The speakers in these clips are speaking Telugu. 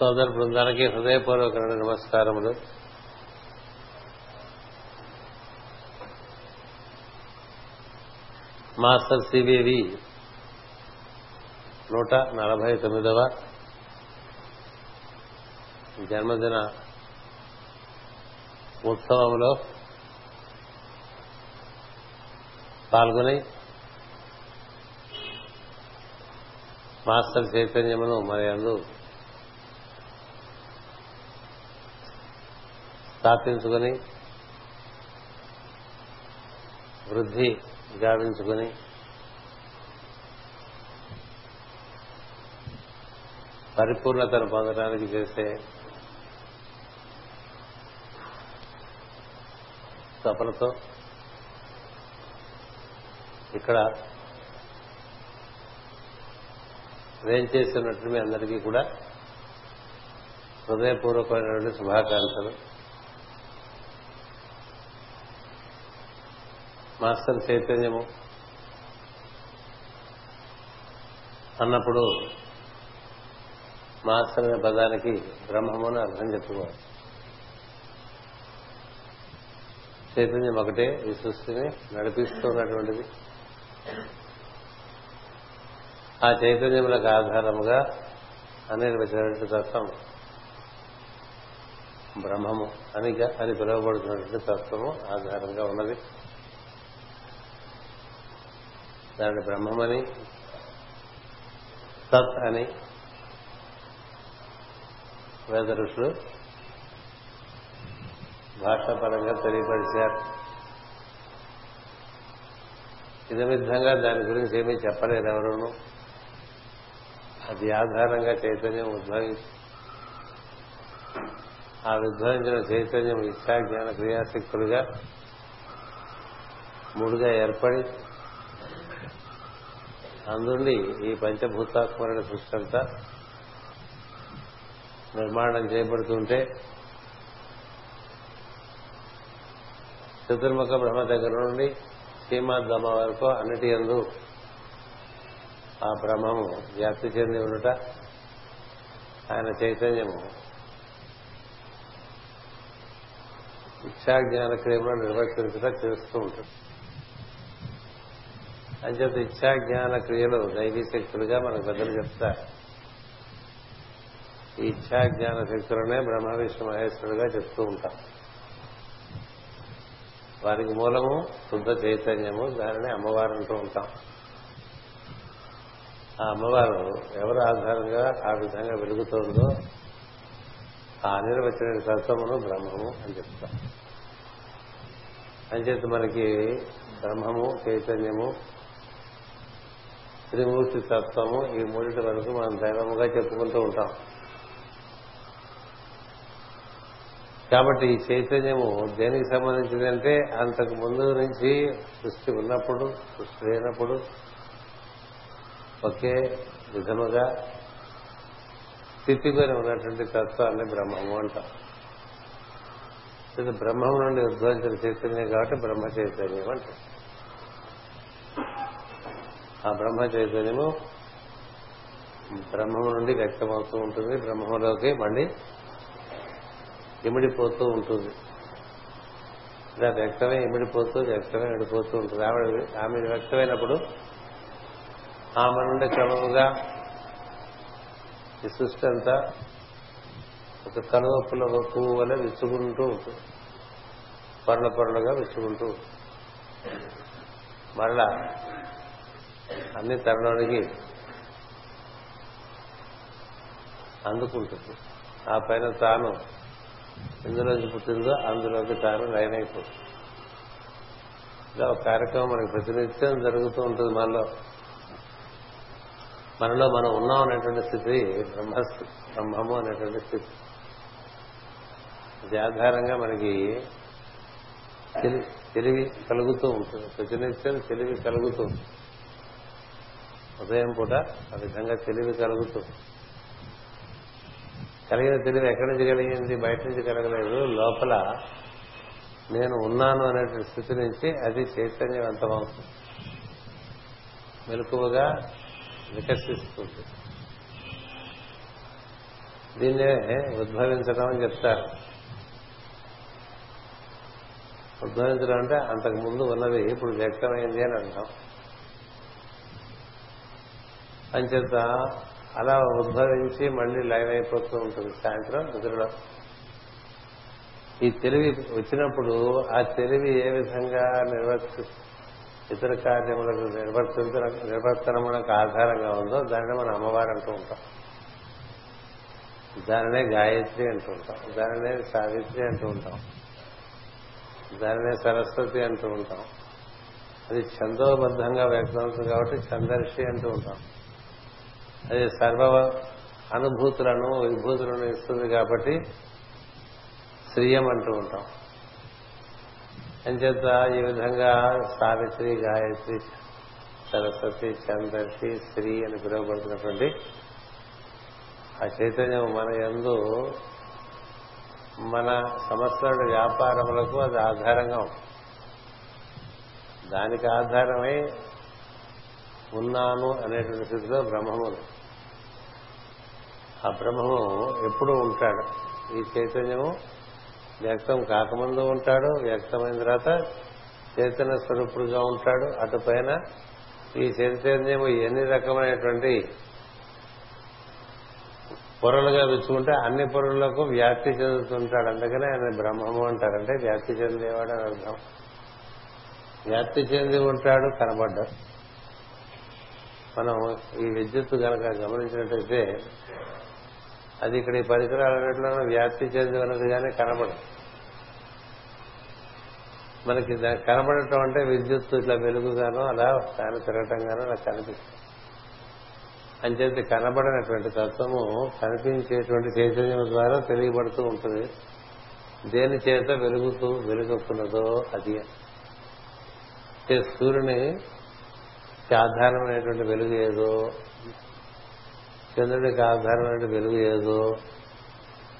సోదర బృందానికి హృదయపూర్వకమైన నమస్కారములు. మాస్టర్ సిబివి నూట నలభై తొమ్మిదవ జన్మదిన ఉత్సవంలో పాల్గొని మాస్టర్ చైతన్యమును మరి అందు స్థాపించుకొని వృద్ధి గావించుకుని పరిపూర్ణతను పొందడానికి చేసే తపనతో ఇక్కడ వేం చేస్తున్నట్టు మీ అందరికీ కూడా హృదయపూర్వకమైనటువంటి శుభాకాంక్షలు. మాస్టర్ చైతన్యము అన్నప్పుడు మాస్టర్ అనే పదానికి బ్రహ్మమును అర్థం చెప్పుకోవాలి. చైతన్యం ఒకటే ఈ సృష్టిని నడిపిస్తున్నటువంటిది. ఆ చైతన్యములకు ఆధారముగా అనిర్వచనటువంటి తత్వం బ్రహ్మము అని అని పిలువబడుతున్నటువంటి తత్వము ఆధారంగా ఉన్నది. దాన్ని బ్రహ్మమని సత్ అని వేద ఋషులు భాషాపరంగా తెలియపరిచారు. ఇదే విధంగా దాని గురించి ఏమీ చెప్పలేరు ఎవరును. అది ఆధారంగా చైతన్యం ఉద్భవించి ఆ ఉద్భవించిన చైతన్యం ఇచ్చా జ్ఞాన క్రియాశక్తులుగా మూడుగా ఏర్పడి అందుండి ఈ పంచభూతాత్మరణ సృష్టి అంతా నిర్మాణం చేయబడుతుంటే చతుర్ముఖ బ్రహ్మ దగ్గర నుండి సీమాధమ వరకు అన్నిటి ఎందు ఆ బ్రహ్మము వ్యాప్తి చెంది ఉండుట ఆయన చైతన్యము. ఇచ్చాజ్ఞాన క్రియలో నిర్వర్తించుట చేస్తూ ఉంటుంది. అంచేత ఇచ్చాజ్ఞాన క్రియలు దైవీ శక్తులుగా మనకు పెద్దలు చెప్తారు. ఈ ఇచ్చాజ్ఞాన శక్తులనే బ్రహ్మ విష్ణు మహేశ్వరుడుగా చెప్తూ ఉంటాం. వారికి మూలము శుద్ధ చైతన్యము దానిని అమ్మవారు అంటూ ఉంటాం. ఆ అమ్మవారు ఎవరు ఆధారంగా ఆ విధంగా వెలుగుతోందో ఆ అనిర్వచన తత్వమును బ్రహ్మము అని చెప్తాం. అంచేత మనకి బ్రహ్మము చైతన్యము త్రిమూర్తి తత్వము ఈ మూడింటి వరకు మనం దైవముగా చెప్పుకుంటూ ఉంటాం. కాబట్టి ఈ చైతన్యము దేనికి సంబంధించిందంటే అంతకు ముందు నుంచి సృష్టి ఉన్నప్పుడు సృష్టి లేనప్పుడు ఒకే విధముగా స్థితికొని ఉన్నటువంటి తత్వాన్ని బ్రహ్మము అంటాం. ఇది బ్రహ్మం నుండి ఉద్భవించిన చైతన్యం కాబట్టి బ్రహ్మ చైతన్యం అంటాం. ఆ బ్రహ్మ చైతన్యము బ్రహ్మము నుండి వ్యక్తమవుతూ ఉంటుంది. బ్రహ్మలోకి మళ్ళీ ఇమిడిపోతూ ఉంటుంది. ఇలా వ్యక్తమే ఇమిడిపోతూ వ్యక్తమే విడిపోతూ ఉంటుంది. ఆమె ఆమె వ్యక్తమైనప్పుడు ఆమె నుండి క్రమముగా ఈ సృష్టి అంతా ఒక కనువప్పుల పువ్వు వల్ల విచ్చుకుంటూ ఉంటుంది. పొరల పొరలుగా విచ్చుకుంటూ మరలా అన్ని తనలోనికి అందుకుంటుంది. ఆ పైన తాను ఎందులోంచి పుట్టిందో అందులోకి తాను లైన్ అయిపోతుంది ఇలా ఒక కార్యక్రమం మనకి ప్రతినిత్యం జరుగుతూ ఉంటుంది మనలో. మనలో మనం ఉన్నాం అనేటువంటి స్థితి బ్రహ్మస్థితి బ్రహ్మము అనేటువంటి స్థితి. అది ఆధారంగా మనకి తెలివి కలుగుతూ ఉంటుంది. ప్రతినిత్యం తెలివి కలుగుతూ ఉదయం పూట ఆ విధంగా తెలివి కలుగుతుంది కలిగిన తెలివి ఎక్కడి నుంచి కలిగింది? బయట నుంచి కలగలేదు. లోపల నేను ఉన్నాను అనేటువంటి స్థితి నుంచి అది చైతన్యవంతమవుతుంది. మెలకువగా వికసిస్తుంది. దీన్నే ఉద్భవించడం అని చెప్తారు. ఉద్భవించడం అంటే అంతకు ముందు ఉన్నది ఇప్పుడు వ్యక్తమైంది అని అంటాం అంచేత అలా ఉద్భవించి మళ్ళీ లైవ్ అయిపోతూ ఉంటుంది సాయంత్రం నిద్రలో. ఈ తెలివి వచ్చినప్పుడు ఆ తెలివి ఏ విధంగా నిర్వర్తి ఇతర కార్యములకు నిర్వర్తించ నిర్వర్తనములకు ఆధారంగా ఉందో దానిని మనం అమ్మవారు అంటూ ఉంటాం. దానినే గాయత్రి అంటూ ఉంటాం. దానినే సావిత్రి అంటూ ఉంటాం. దానినే సరస్వతి అంటూ ఉంటాం. అది ఛందోబద్ధంగా వ్యక్తమవుతుంది కాబట్టి చందర్శి అంటూ ఉంటాం. అది సర్వ అనుభూతులను విభూతులను ఇస్తుంది కాబట్టి శ్రీయం అంటూ ఉంటాం. అంచేత ఈ విధంగా సావిత్రి గాయత్రి సరస్వతి చందర్శి శ్రీ అని పిలువబడుతున్నటువంటి ఆ చైతన్యం మన ఎందు మన సంవత్సరాల వ్యాపారములకు అది ఆధారంగా ఉంటుంది. దానికి ఆధారమై ఉన్నాను అనేటువంటి స్థితిలో బ్రహ్మము ఆ బ్రహ్మము ఎప్పుడు ఉంటాడు. ఈ చైతన్యము వ్యక్తం కాకముందు ఉంటాడు వ్యక్తమైన తర్వాత చైతన్య స్వరూపుడుగా ఉంటాడు. అటు పైన ఈ చైతన్యము ఎన్ని రకమైనటువంటి పొరలుగా తెచ్చుకుంటే అన్ని పొరలకు వ్యాప్తి చెందుతుంటాడు. అందుకనే ఆయన బ్రహ్మము అంటారు. అంటే వ్యాప్తి చెందేవాడు అని అర్థం. వ్యాప్తి చెంది ఉంటాడు కనబడ్డాడు. మనం ఈ విద్యుత్ కనుక గమనించినట్టయితే అది ఇక్కడ ఈ పరికరాలు వ్యాప్తి చెంది ఉన్నదిగానే కనబడదు. మనకి కనబడటం అంటే విద్యుత్ ఇట్లా వెలుగుగానో అలా ఫ్యాన్ తిరగటంగానో నాకు కనిపిస్తుంది అంచేది కనబడినటువంటి తత్వము కనిపించేటువంటి చైతన్యం ద్వారా తెలియబడుతూ ఉంటుంది. దేని చేత వెలుగుతూ వెలుగొక్కున్నదో అది. సూర్యుని సాధారణమైనటువంటి వెలుగు ఏదో చంద్రుడికి ఆధారమైన వెలుగు ఏదో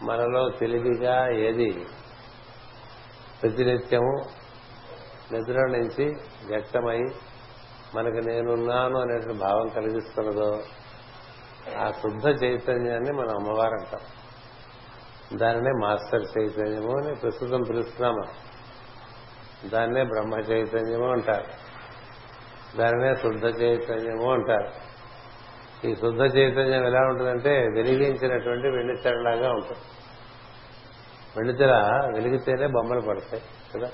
మనలో తెలివిగా ఏది ప్రతినిత్యము నిద్ర నుంచి వ్యక్తమై మనకు నేనున్నాను అనేటువంటి భావం కలిగిస్తున్నదో ఆ శుద్ధ చైతన్యాన్ని మనం అమ్మవారు అంటాం దానినే మాస్టర్ చైతన్యము అని ప్రస్తుతం పిలుస్తున్నాము. దాన్నే బ్రహ్మ చైతన్యము అంటారు. దానినే శుద్ధ చైతన్యము అంటారు. ఈ శుద్ధ చైతన్యం ఎలా ఉంటుందంటే వెలిగించినటువంటి వెండితెరలాగా ఉంటుంది. వెండితెర వెలిగితేనే బొమ్మలు పడతాయి కదా?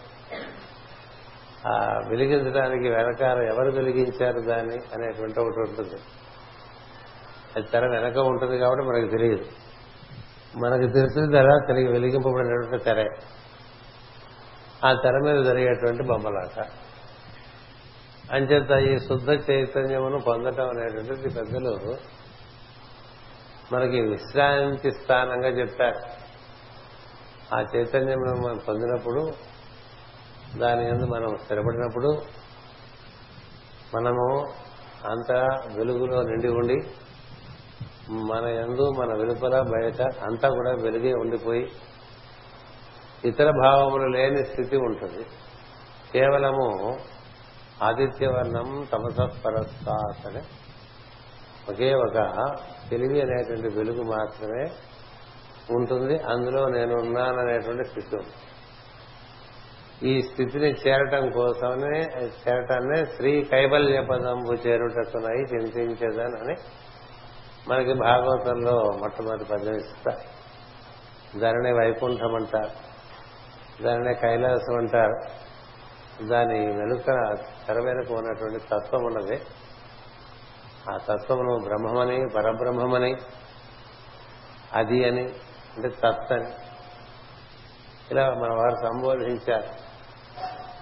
ఆ వెలిగించడానికి వెనకాల ఎవరు వెలిగించారు దాన్ని అనేటువంటి ఒకటి ఉంటుంది. అది తెర వెనక ఉంటుంది కాబట్టి మనకు తెలియదు. మనకు తెలిసిన తెర తిరిగి వెలిగింపబడినటువంటి తెరే. ఆ తెర మీద జరిగేటువంటి బొమ్మలాట. అంచేత ఈ శుద్ధ చైతన్యమును పొందటం అనేటువంటిది పెద్దలు మనకి విశ్రాంతి స్థానంగా చెప్పారు. ఆ చైతన్యం మనం పొందినప్పుడు దాని ఎందు మనం స్థిరపడినప్పుడు మనము అంత వెలుగులో నిండి ఉండి మన ఎందు మన వెలుపల బయట అంతా కూడా వెలుగే ఉండిపోయి ఇతర భావములు లేని స్థితి ఉంటుంది. కేవలము ఆదిత్యవర్ణం తమస అనే ఒకే ఒక తెలివి అనేటువంటి వెలుగు మాత్రమే ఉంటుంది. అందులో నేను ఉన్నాననేటువంటి స్థితి ఉంది. ఈ స్థితిని చేరటం కోసమే చేరటాన్నే శ్రీ కైబల్య పదంబు చేరుటకునై చింతించేదనని మనకి భాగవతంలో మొట్టమొదటి పద్యం ఇస్తారు. దానినే వైకుంఠం అంటారు. దానినే కైలాసం అంటారు. దాని వెనుక తెర వెనుక ఉన్నటువంటి తత్వం ఉన్నది. ఆ తత్వమును బ్రహ్మమని పరబ్రహ్మమని అది అని అంటే తత్ అని. ఇలా మన వారు సంబోధించారు.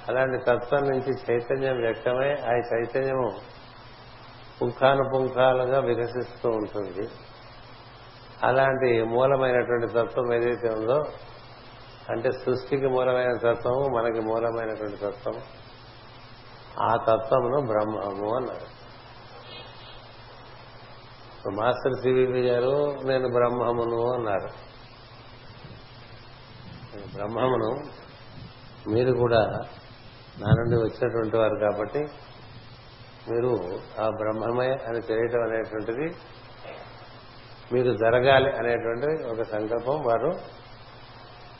అలాంటి తత్వం నుంచి చైతన్యం వ్యక్తమై ఆ చైతన్యము పుంఖానుపుంఖాలుగా వికసిస్తూ ఉంటుంది. అలాంటి మూలమైనటువంటి తత్వం ఏదైతే ఉందో అంటే సృష్టికి మూలమైన తత్వము మనకి మూలమైనటువంటి తత్వము. ఆ తత్వమును బ్రహ్మము అన్నారు. మాస్టర్ సివిపి గారు నేను బ్రహ్మమును అన్నారు. బ్రహ్మమును మీరు కూడా నా నుండి వచ్చినటువంటి వారు కాబట్టి మీరు ఆ బ్రహ్మమే అని తెలియటం అనేటువంటిది మీకు జరగాలి అనేటువంటి ఒక సంకల్పం వారు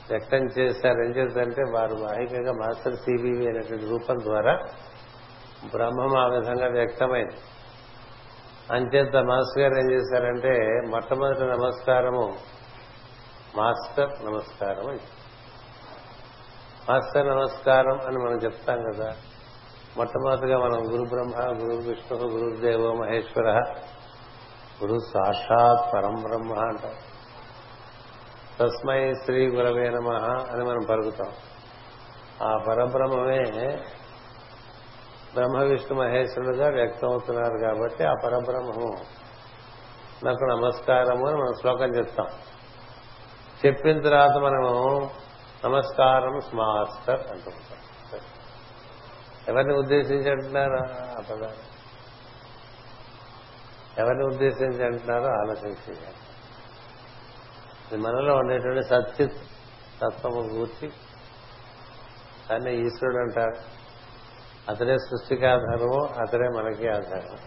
వ్యక్తం చేశారు. ఏం చేశారంటే వారు వాహికంగా మాస్టర్ సిబివి అనేటువంటి రూపం ద్వారా బ్రహ్మం ఆ విధంగా వ్యక్తమైంది. అంచేత మాస్టర్ గారు ఏం చేశారంటే మొట్టమొదటి నమస్కారము మాస్టర్ నమస్కారం అని మాస్టర్ నమస్కారం అని మనం చెప్తాం కదా. మొట్టమొదటిగా మనం గురు బ్రహ్మ గురు విష్ణు గురుదేవో మహేశ్వర గురు సాక్షాత్ పరం బ్రహ్మ అంటారు తస్మై శ్రీ గురవే నమ అని మనం పలుకుతాం. ఆ పరబ్రహ్మమే బ్రహ్మ విష్ణు మహేశ్వరుడుగా వ్యక్తమవుతున్నారు కాబట్టి ఆ పరబ్రహ్మము. నాకు నమస్కారము అని మనం శ్లోకం చెప్తాం. చెప్పిన తర్వాత మనము నమస్కారం మాస్టర్ అంటుంటాం ఎవరిని ఉద్దేశించి అంటున్నారు ఆ పదాలు? ఎవరిని ఉద్దేశించి అంటున్నారో ఆలోచించారు మనలో ఉండేటువంటి సత్యత్ తత్వము గూర్చి దాన్ని ఈశ్వరుడు అంటారు. అతడే సృష్టికి ఆధారము అతడే మనకి ఆధారం.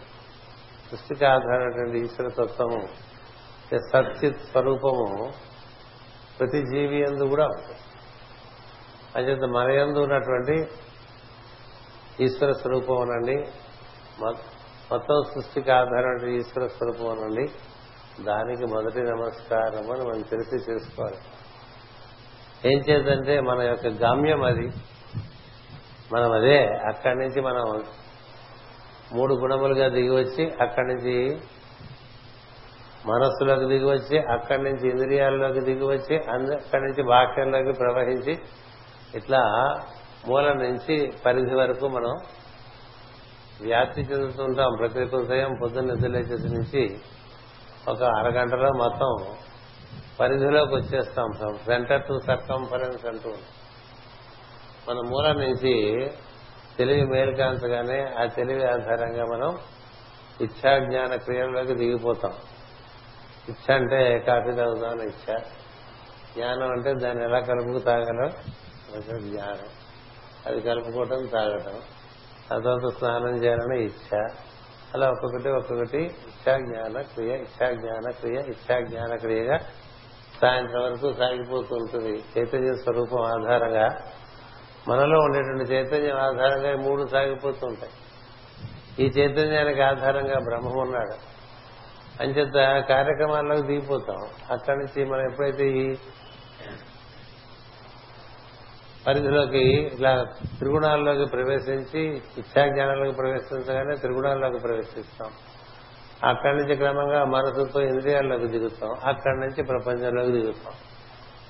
సృష్టికి ఆధారమైనటువంటి ఈశ్వర తత్వము సత్యత్ స్వరూపము ప్రతి జీవి ఎందు కూడా ఉంటుంది అంచేత మన ఎందు ఉన్నటువంటి ఈశ్వర స్వరూపం అనండి మొత్తం సృష్టికి ఆధారమైన ఈశ్వర స్వరూపం అనండి దానికి మొదటి నమస్కారం అని మనం తెలిసి చేసుకోవాలి. ఏం చేద్దంటే మన యొక్క గమ్యం అది. మనం అదే అక్కడి నుంచి మనం మూడు గుణములుగా దిగి వచ్చి అక్కడి నుంచి మనస్సులోకి దిగివచ్చి అక్కడి నుంచి ఇంద్రియాల్లోకి దిగివచ్చి అక్కడి నుంచి బాహ్యంలోకి ప్రవహించి ఇట్లా మూల నుంచి పరిధి వరకు మనం వ్యాప్తి చెందుతుంటాం. ప్రతి ఉదయం పొద్దున్న నిద్రలేచేసి నుంచి ఒక అరగంటలో మొత్తం పరిధిలోకి వచ్చేస్తాం. సెంటర్ టు సర్కంఫరెన్స్ అంటూ మన మూల నుంచి తెలివి మేల్కాంచగానే ఆ తెలివి ఆధారంగా మనం ఇచ్చా జ్ఞాన క్రియల్లోకి దిగిపోతాం. ఇచ్చ అంటే కాఫీ తాగుతామని ఇచ్చ జ్ఞానం అంటే దాన్ని ఎలా కలుపుకు తాగలం? జ్ఞానం. అది కలుపుకోవటం తాగటం. ఆ తర్వాత స్నానం చేయాలని ఇచ్చ అలా ఒక్కొక్కటి ఒక్కొక్కటి ఇచ్చా జ్ఞాన క్రియ ఇచ్చా జ్ఞాన క్రియ ఇచ్చా జ్ఞాన క్రియగా సాయంత్రం వరకు సాగిపోతూ ఉంటుంది. చైతన్య స్వరూపం ఆధారంగా మనలో ఉండేటువంటి చైతన్యం ఆధారంగా ఈ మూడు సాగిపోతూ ఉంటాయి. ఈ చైతన్యానికి ఆధారంగా బ్రహ్మం ఉన్నాడు అంచేత కార్యక్రమాల్లోకి దిగిపోతాం. అక్కడి నుంచి మనం ఎప్పుడైతే ఈ పరిధిలోకి ఇలా త్రిగుణాల్లోకి ప్రవేశించి ఇచ్చాజ్ఞానాల్లోకి ప్రవేశించగానే త్రిగుణాల్లోకి ప్రవేశిస్తాం. అక్కడి నుంచి క్రమంగా మనసుతో ఇంద్రియాల్లోకి దిగుతాం. అక్కడి నుంచి ప్రపంచంలోకి దిగుతాం.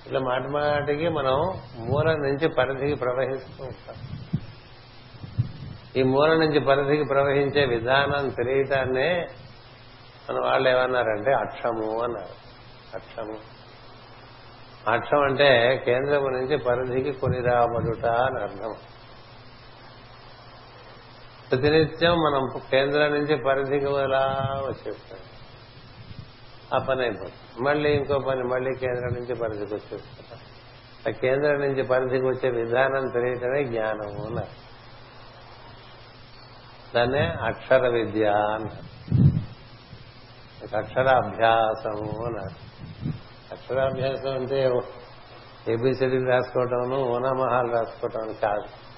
ఇలా మాటి మాటికి మనం మూలం నుంచి పరిధికి ప్రవహిస్తూ ఉంటాం. ఈ మూలం నుంచి పరిధికి ప్రవహించే విధానం తెలియటాన్నే మన వాళ్ళు ఏమన్నారంటే అక్షము అన్నారు. అక్షము. అక్షం అంటే కేంద్రము నుంచి పరిధికి కొని రాబడుట అని అర్థం. ప్రతినిత్యం మనం కేంద్రం నుంచి పరిధికి ఎలా వచ్చేస్తాం? ఆ పని అయిపోతుంది. మళ్ళీ ఇంకో పని మళ్ళీ కేంద్రం నుంచి పరిధికి వచ్చేస్తాం. ఆ కేంద్రం నుంచి పరిధికి వచ్చే విధానం తెలియటమే జ్ఞానము అన్నారు దాన్నే అక్షర విద్య అన్నారు అక్షరాభ్యాసము అన్నారు అక్షరాభ్యాసం అంటే ఏబిసిడీలు రాసుకోవటం ఓనమహాలు రాసుకోవటం కాదు.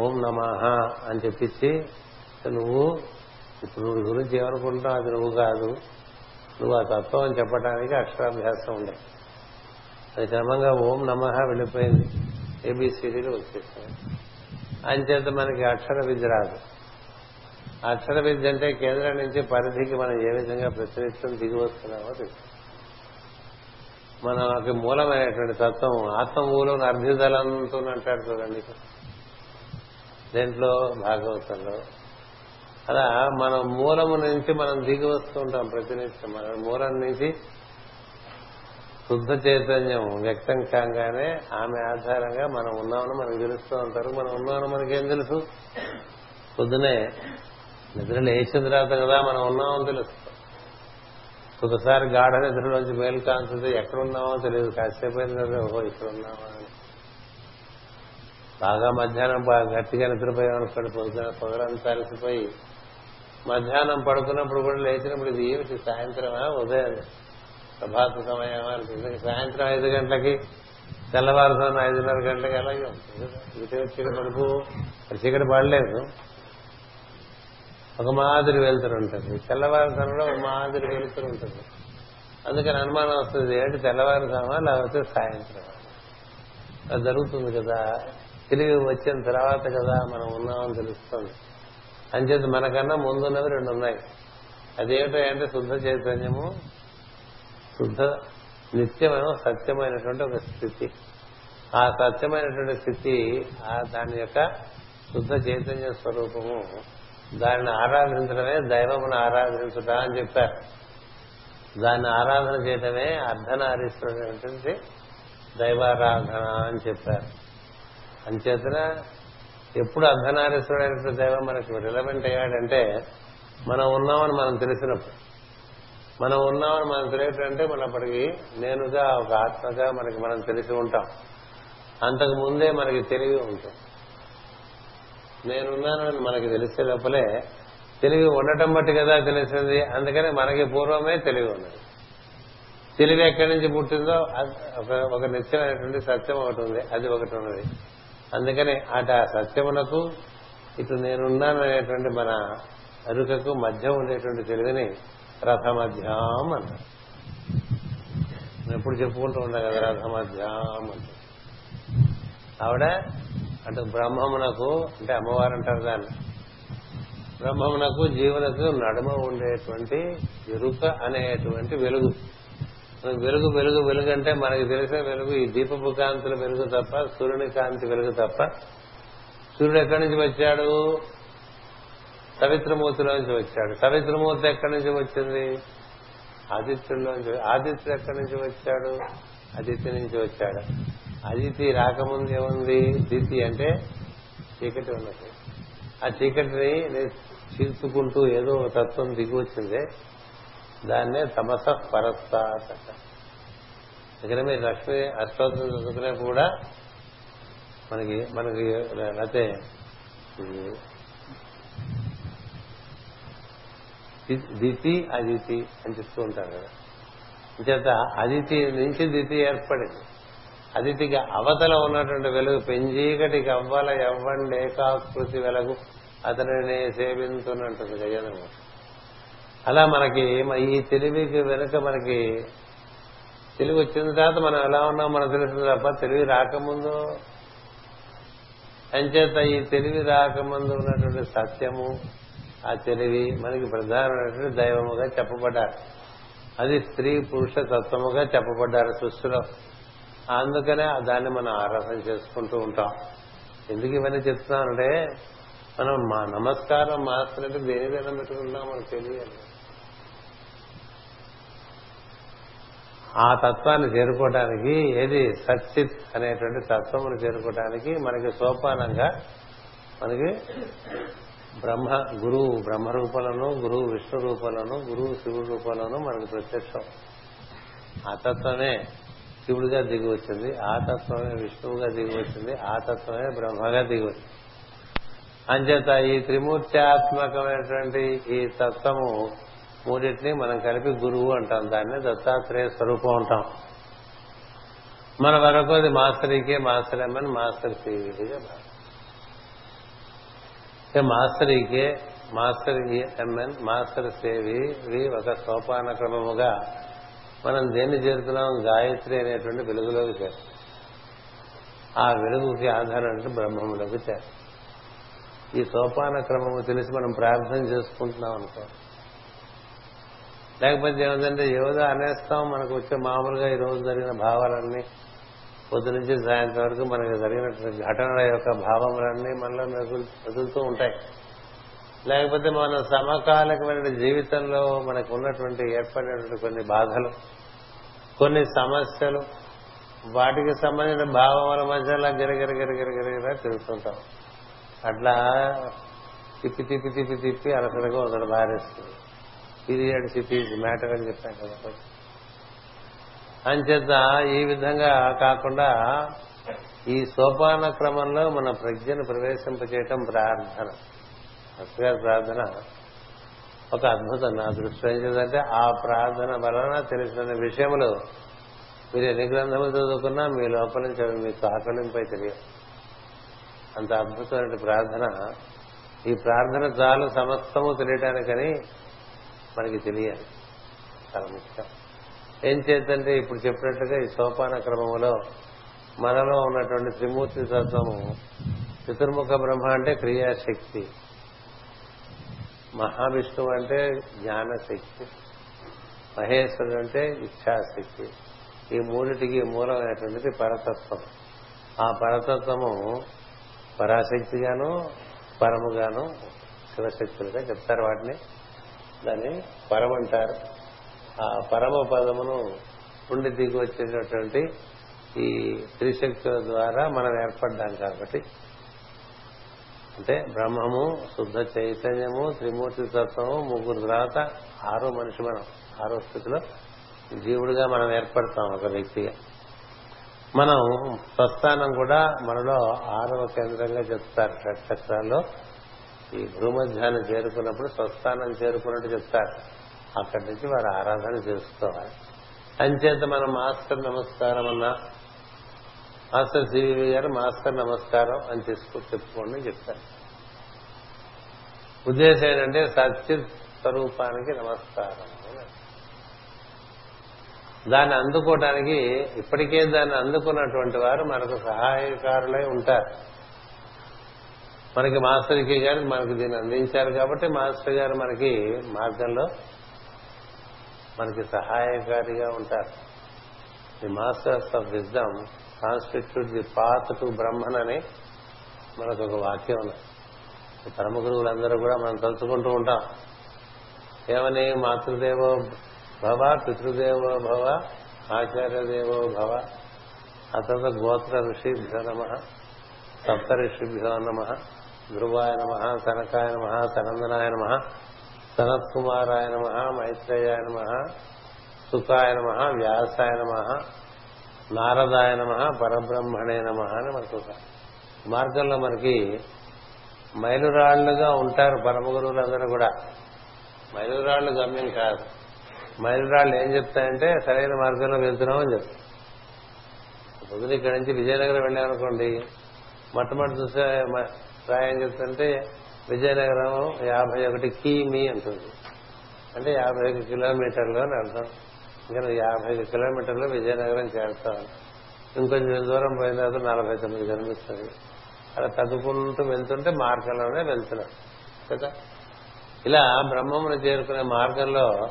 ఓం నమః అని చెప్పించి నువ్వు ఇప్పుడు నువ్వు గురించి ఏమనుకుంటావు అది నువ్వు కాదు. నువ్వు ఆ తత్వం అని చెప్పడానికి అక్షరాభ్యాసం ఉండే అది క్రమంగా ఓం నమః వెళ్ళిపోయింది. ఏబిసిడీలు వచ్చేసాయి. అంచేత మనకి అక్షర విద్య రాదు. అక్షర విద్య అంటే కేంద్రం నుంచి పరిధికి మనం ఏ విధంగా ప్రతినిత్యం దిగి వస్తున్నామో తెలుసు. మనకి మూలమైనటువంటి తత్వం ఆత్మ మూలం అర్ధిదలంతో అంటాడు చూడండి. దేంట్లో భాగవతంలో. అలా మన మూలము నుంచి మనం దిగి వస్తూ ఉంటాం ప్రతినిత్యం. మన మూలం నుంచి శుద్ధ చైతన్యం వ్యక్తం కాగానే ఆమె ఆధారంగా మనం ఉన్నామని మనకు తెలుస్తూ ఉంటారు. మనం ఉన్నామని మనకేం తెలుసు? పొద్దునే నిద్ర లేచిన తర్వాత కదా మనం ఉన్నామని తెలుసు. ఒకసారి గాఢ నిద్రలోంచి మేలు కాంచుంటే ఎక్కడున్నామో తెలియదు. కాసేపు అయిన ఓహో ఇక్కడ ఉన్నామా అని బాగా మధ్యాహ్నం బాగా గట్టిగా నిద్రపోయామనుకోండి పొద్దున పొగరంతా అలసిపోయి. మధ్యాహ్నం పడుకున్నప్పుడు కూడా లేచినప్పుడు ఇది ఏమిటి? సాయంత్రమా? ఉదయం ప్రభాత సమయమా? అనిపిస్తుంది. సాయంత్రం ఐదు గంటలకి తెల్లవారుజామున ఐదున్నర గంటలకి అలాగే ఉంటుంది ఇటు చీకటి పడుపు చీకటి పడలేదు. ఒక మాదిరి వెళ్తురు ఉంటుంది తెల్లవారుజాములో ఒక మాదిరి వెళ్తురు ఉంటుంది అందుకని అనుమానం వస్తుంది ఏంటి తెల్లవారుజామా? లేకపోతే సాయంత్రం అది జరుగుతుంది కదా. తిరిగి వచ్చిన తర్వాత కదా మనం ఉన్నామని తెలుస్తుంది. అంచేది మనకన్నా ముందున్నవి రెండు ఉన్నాయి అదేమిటో అంటే శుద్ధ చైతన్యము శుద్ధ నిత్యమైన సత్యమైనటువంటి ఒక స్థితి. ఆ సత్యమైనటువంటి స్థితి ఆ దాని యొక్క శుద్ధ చైతన్య స్వరూపము. దాన్ని ఆరాధించడమే దైవమును ఆరాధించుట అని చెప్పారు. దాన్ని ఆరాధన చేయటమే అర్ధనారీశ్వరుడు దైవారాధన అని చెప్పారు. అంచేతన ఎప్పుడు అర్ధనారీశ్వరుడు దైవం మనకు రిలవెంట్ అయ్యాడంటే మనం ఉన్నామని మనం తెలిసినప్పుడు. మనం ఉన్నామని మనం తెలియటంటే మన అప్పటికి నేనుగా ఒక ఆత్మగా మనకి మనం తెలిసి ఉంటాం. అంతకు ముందే మనకి తెలివి ఉంటుంది. నేనున్నానని మనకి తెలిసే లోపలే తెలివి ఉండటం బట్టి కదా తెలిసింది. అందుకని మనకి పూర్వమే తెలివి ఉన్నది. తెలివి ఎక్కడి నుంచి పుట్టిందో ఒక నిత్యమైనటువంటి సత్యం ఒకటి ఉంది. అది ఒకటి ఉన్నది. అందుకని అటు ఆ సత్యమునకు ఇటు నేనున్నాననేటువంటి మన అరుకకు మధ్య ఉండేటువంటి తెలివిని రథమధ్యాం అన్నారు ఎప్పుడు చెప్పుకుంటూ ఉంటాం కదా రథమధ్యాం అంటే ఆవిడ అంటే బ్రహ్మమునకు అంటే అమ్మవారు అంటారు దాన్ని. బ్రహ్మమునకు జీవులకు నడుమ ఉండేటువంటి ఎరుక అనేటువంటి వెలుగు. వెలుగు వెలుగు వెలుగు అంటే మనకి తెలిసిన వెలుగు ఈ దీపపు కాంతుల వెలుగు తప్ప సూర్యుని కాంతి వెలుగు తప్ప. సూర్యుడు ఎక్కడి నుంచి వచ్చాడు? సవిత్రమూర్తిలోంచి వచ్చాడు. సవిత్రమూర్తి ఎక్కడి నుంచి వచ్చింది? ఆదిత్యుల్లోంచి ఆదిత్యుడు ఎక్కడి నుంచి వచ్చాడు? ఆదిత్య నుంచి వచ్చాడు. అదితి రాకముందు ఏముంది దితి అంటే చీకటి ఉన్నది ఆ చీకటిని చీల్చుకుంటూ ఏదో తత్వం దిగి దాన్నే తమస పరస్తాత ఇక్కడ మీరు లక్ష్మి అష్టోత్తరం చదువుకునే కూడా మనకి మనకి లేకపోతే దితి అదితి అని చెప్తూ ఉంటారు కదా. చేత అదితి నుంచి దితి ఏర్పడింది. అతిథిగా అవతల ఉన్నటువంటి వెలుగు పెంజీకటికి అవ్వల ఎవ్వండి ఏకాకృతి వెలుగు అతనిని సేవించునంటుంది గజనము అలా మనకి ఈ తెలివికి వెనుక మనకి తెలివి వచ్చిన తర్వాత మనం ఎలా ఉన్నాం మనకు తెలుస్తుంది తప్ప తెలివి రాకముందు. అంచేత ఈ తెలివి రాకముందు ఉన్నటువంటి సత్యము ఆ తెలివి మనకి ప్రధానమైనటువంటి దైవముగా చెప్పబడ్డారు. అది స్త్రీ పురుష తత్వముగా చెప్పబడ్డారు సృష్టిలో. అందుకనే దాన్ని మనం ఆరాధన చేసుకుంటూ ఉంటాం. ఎందుకు ఇవన్నీ చెప్తున్నానంటే మనం మా నమస్కారం మాస్టర్ దేని మీద పెట్టుకుంటున్నాం మనకు తెలియాలి. ఆ తత్వాన్ని చేరుకోవడానికి ఏది సచ్చిత్ అనేటువంటి తత్వమును చేరుకోవడానికి మనకి సోపానంగా మనకి బ్రహ్మ గురువు బ్రహ్మ రూపంలోనూ గురువు విష్ణు రూపంలోను గురువు శివుడు రూపంలోనూ మనకు ప్రత్యక్షం. ఆ తత్వమే శివుడిగా దిగి వచ్చింది ఆ తత్వమే విష్ణువుగా దిగి వచ్చింది ఆ తత్వమే బ్రహ్మగా దిగి వచ్చింది. అంచేత ఈ త్రిమూర్త్యాత్మకమైనటువంటి ఈ తత్వము మూడింటిని మనం కలిపి గురువు అంటాం దాన్ని దత్తాత్రేయ స్వరూపం అంటాం. మన వరకు అది మాస్టరీకే మాస్టర్ ఎమ్మని మాస్టర్ సివిడిగా మాస్టరీకే మాస్టర్ ఎంఎన్ మాస్టర్ సేవి ఒక సోపాన క్రమముగా మనం దేన్ని చేరుతున్నాం? గాయత్రి అనేటువంటి వెలుగులోకి చేరు ఆ వెలుగుకి ఆధారం అంటే బ్రహ్మంలోకి చేరు ఈ సోపాన క్రమము తెలిసి మనం ప్రార్థన చేసుకుంటున్నాం అనుకో. లేకపోతే ఏమిటంటే ఏదో అనేస్తాం మనకు వచ్చే మామూలుగా ఈ రోజు జరిగిన భావాలన్నీ పొద్దు నుంచి సాయంత్రం వరకు మనకి జరిగినటువంటి ఘటనల యొక్క భావములన్నీ మనలో మెదులుతూ ఉంటాయి. లేకపోతే మన సమకాలికమైన జీవితంలో మనకు ఉన్నటువంటి ఏర్పడినటువంటి కొన్ని బాధలు కొన్ని సమస్యలు వాటికి సంబంధించిన భావముల మధ్యలో గిరగిర గిరగిర గిరగిర తిరుగుతుంటాం. అట్లా తిప్పి తిప్పి తిప్పి తిప్పి అలసటగా ఒకటి బారేస్తుంది పీరియడ్ సిటీస్ మ్యాటర్ అని చెప్పాను కదా అంచేత ఈ విధంగా కాకుండా ఈ సోపాన క్రమంలో మన ప్రజ్ఞను ప్రవేశింపచేయటం ప్రార్థన. గారి ప్రార్థన ఒక అద్భుతం నా దృష్టి ఏంటంటే ఆ ప్రార్థన వలన తెలిసిన విషయములు మీరు ఎన్ని గ్రంథములు చదువుకున్నా మీ లోపల నుంచి అవి మీకు ఆకలింపై తెలియదు అంత అద్భుతమైన ప్రార్థన. ఈ ప్రార్థన చాలు సమస్తము తెలియటానికని మనకి తెలియాలి. చాలా ముఖ్యం. ఏం చేద్దంటే ఇప్పుడు చెప్పినట్టుగా ఈ సోపాన క్రమములో మనలో ఉన్నటువంటి త్రిమూర్తి తత్వము చతుర్ముఖ బ్రహ్మ అంటే క్రియాశక్తి. మహావిష్ణువు అంటే జ్ఞానశక్తి మహేశ్వరుడు అంటే ఇచ్ఛాశక్తి. ఈ మూడిటికి మూలమైనటువంటిది పరతత్వం. ఆ పరతత్వము పరాశక్తిగాను పరముగాను శివశక్తులుగా చెప్తారు వాటిని. దాన్ని పరమంటారు ఆ పరమ పదమును ఉండి దిగి వచ్చేటటువంటి ఈ త్రిశక్తుల ద్వారా మనం ఏర్పడ్డాం కాబట్టి అంటే బ్రహ్మము శుద్ధ చైతన్యము త్రిమూర్తి తత్వము ముగ్గురు తర్వాత ఆరో మనిషి మనం ఆరో స్థితిలో జీవుడిగా మనం ఏర్పడతాం ఒక వ్యక్తిగా. మనం స్వస్థానం కూడా మనలో ఆరవ కేంద్రంగా చెప్తారు. షట్చక్రాల్లో ఈ భూమధ్యాన్ని చేరుకున్నప్పుడు స్వస్థానం చేరుకున్నట్టు చెప్తారు. అక్కడి నుంచి వారు ఆరాధన చేసుకోవాలి. అంచేత మనం మాస్టర్ నమస్కారం అన్నా మాస్టర్ సివి గారు మాస్టర్ నమస్కారం అని చేసుకో చెప్పుకోండి చెప్తారు. ఉద్దేశం ఏంటంటే సత్చిత్ స్వరూపానికి నమస్కారం దాన్ని అందుకోవటానికి ఇప్పటికే దాన్ని అందుకున్నటువంటి వారు మనకు సహాయకారులై ఉంటారు. మనకి మాస్టర్కి గారు మనకు దీన్ని అందించారు కాబట్టి మాస్టర్ గారు మనకి మార్గంలో మనకి సహాయకారిగా ఉంటారు. The masters of wisdom constitute the path to Brahman అని మనకు ఒక వాక్యం ఉన్నది పరమ గురువులందరూ కూడా మనం తలుచుకుంటూ ఉంటాం. ఏమని? మాతృదేవో భవ పితృదేవో భవ ఆచార్యదేవో భవ ఆ తర్వాత గోత్ర ఋషిభ్యో నమ సప్త ఋషిభ్యో నమ ధ్రువాయ నమ సనకాయ నమ సనందనాయ నమ సనత్కుమారాయ నమ మైత్రేయాయ నమ సుఖాయ నమ వ్యాసాయ నమ నారదాయ నమ పరబ్రహ్మణే నమ అని మనకు ఒక మార్గంలో మనకి మైలురాళ్ళుగా ఉంటారు పరమ గురువులందరూ కూడా. మైలురాళ్ళు గమ్యం కాదు. మైలురాళ్ళు ఏం చెప్తాయంటే సరైన మార్గంలో వెళ్తున్నామని అని పొద్దున ఇక్కడి నుంచి విజయనగరం వెళ్ళామనుకోండి మొట్టమొదటి చూసే రాయం చెప్తుంటే విజయనగరం యాభై ఒకటి కిమీ అంటుంది. అంటే యాభై ఒక కిలోమీటర్లు అని అర్థం. ఇంకా యాభై కిలోమీటర్లు విజయనగరం చేరుతాం ఇంకొంచెం దూరం పోయిన తర్వాత నలభై తొమ్మిది కనిపిస్తుంది అలా తగ్గుకుంటూ వెళ్తుంటే మార్గంలోనే వెళ్తున్నాం కదా? ఇలా బ్రహ్మమును చేరుకునే మార్గంలో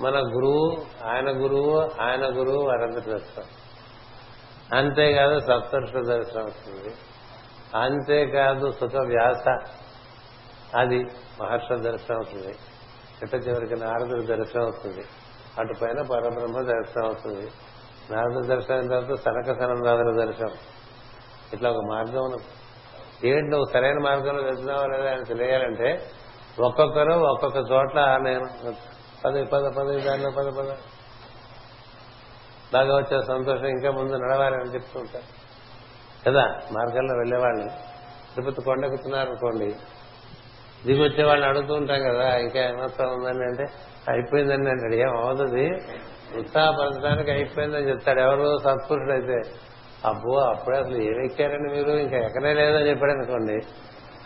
మన గురువు ఆయన గురువు ఆయన గురువు వారందరి దర్శనం అంతేకాదు సప్తర్ష దర్శనం వస్తుంది. అంతేకాదు సుఖ వ్యాస అది మహర్ష దర్శనం అవుతుంది చిట్ట చివరికి నారదుడి దర్శనం అవుతుంది అటు పైన పరబ్రహ్మ దర్శనం అవుతుంది. నారద దర్శనం తర్వాత సనక సనందాదుల దర్శనం. ఇట్లా ఒక మార్గం ఏంటి నువ్వు సరైన మార్గంలో వెళ్తున్నావా లేదా అని తెలియాలంటే ఒక్కొక్కరు ఒక్కొక్క చోట్ల నేను పది పద పది దానిలో పద పద. బాగా వచ్చే సంతోషం ఇంకా ముందు నడవాలని చెప్తూ ఉంటారు. కదా మార్గంలో వెళ్ళేవాళ్ళని తిరుపతి కొండెక్కుతున్నారు అనుకోండి. దిగి వచ్చే వాళ్ళని అడుగుతూ ఉంటాం కదా ఇంకా ఏమాత్రం ఉందని అంటే అయిపోయిందని అంటాడు ఏం అవుతుంది ఉత్సాహపరచడానికి అయిపోయిందని చెప్తాడు. ఎవరు? సత్పురుషుడు అయితే. అబ్బో అప్పుడే అసలు ఏం మీరు? ఇంకా ఎక్కడే లేదని చెప్పాడు అనుకోండి.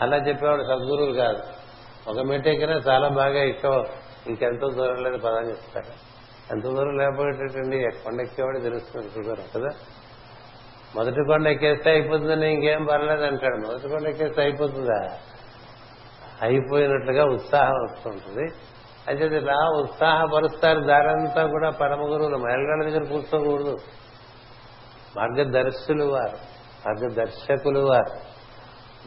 అలా చెప్పేవాడు సద్గురువులు కాదు. ఒక మెట్టు ఎక్కినా చాలా బాగా ఎక్కువ ఇంకెంతో దూరం లేదు పదని చెప్తాడు. ఎంత దూరం లేకపోయేటండి కొండ ఎక్కేవాడు తెలుస్తుంది చూడరు కదా? మొదటి కొండ ఎక్కేస్తే అయిపోతుందని ఇంకేం పర్లేదు అంటాడు మొదటి కొండ ఎక్కేస్తే అయిపోతుందా? అయిపోయినట్లుగా ఉత్సాహం వస్తుంటుంది. అయితే ఇలా ఉత్సాహపరుస్తారు. దారంతా కూడా పరమ గురువులు మహిళల దగ్గర కూర్చోకూడదు. మార్గదర్శులు వారు. మార్గదర్శకులు వారు.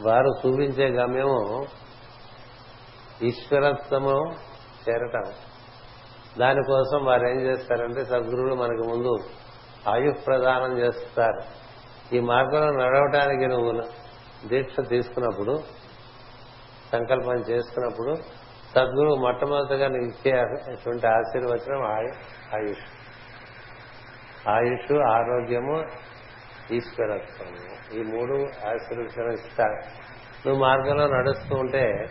వారు చూపించే గమ్యము ఈశ్వరత్వము చేరటం. దానికోసం వారు ఏం చేస్తారంటే సద్గురువులు మనకు ముందు ఆయుష్ ప్రదానం చేస్తారు. ఈ మార్గంలో నడవటానికి నువ్వు దీక్ష తీసుకున్నప్పుడు సంకల్పం చేసుకున్నప్పుడు సద్గురువు మొట్టమొదటిగా నీకు ఇచ్చేటువంటి ఆశీర్వచనం ఆయుష్. ఆయుష్ ఆరోగ్యము ఈశ్వరత్వము. ఈ మూడు ఆశీర్వచనం ఇస్తారు నువ్వు మార్గంలో నడుస్తూ ఉంటే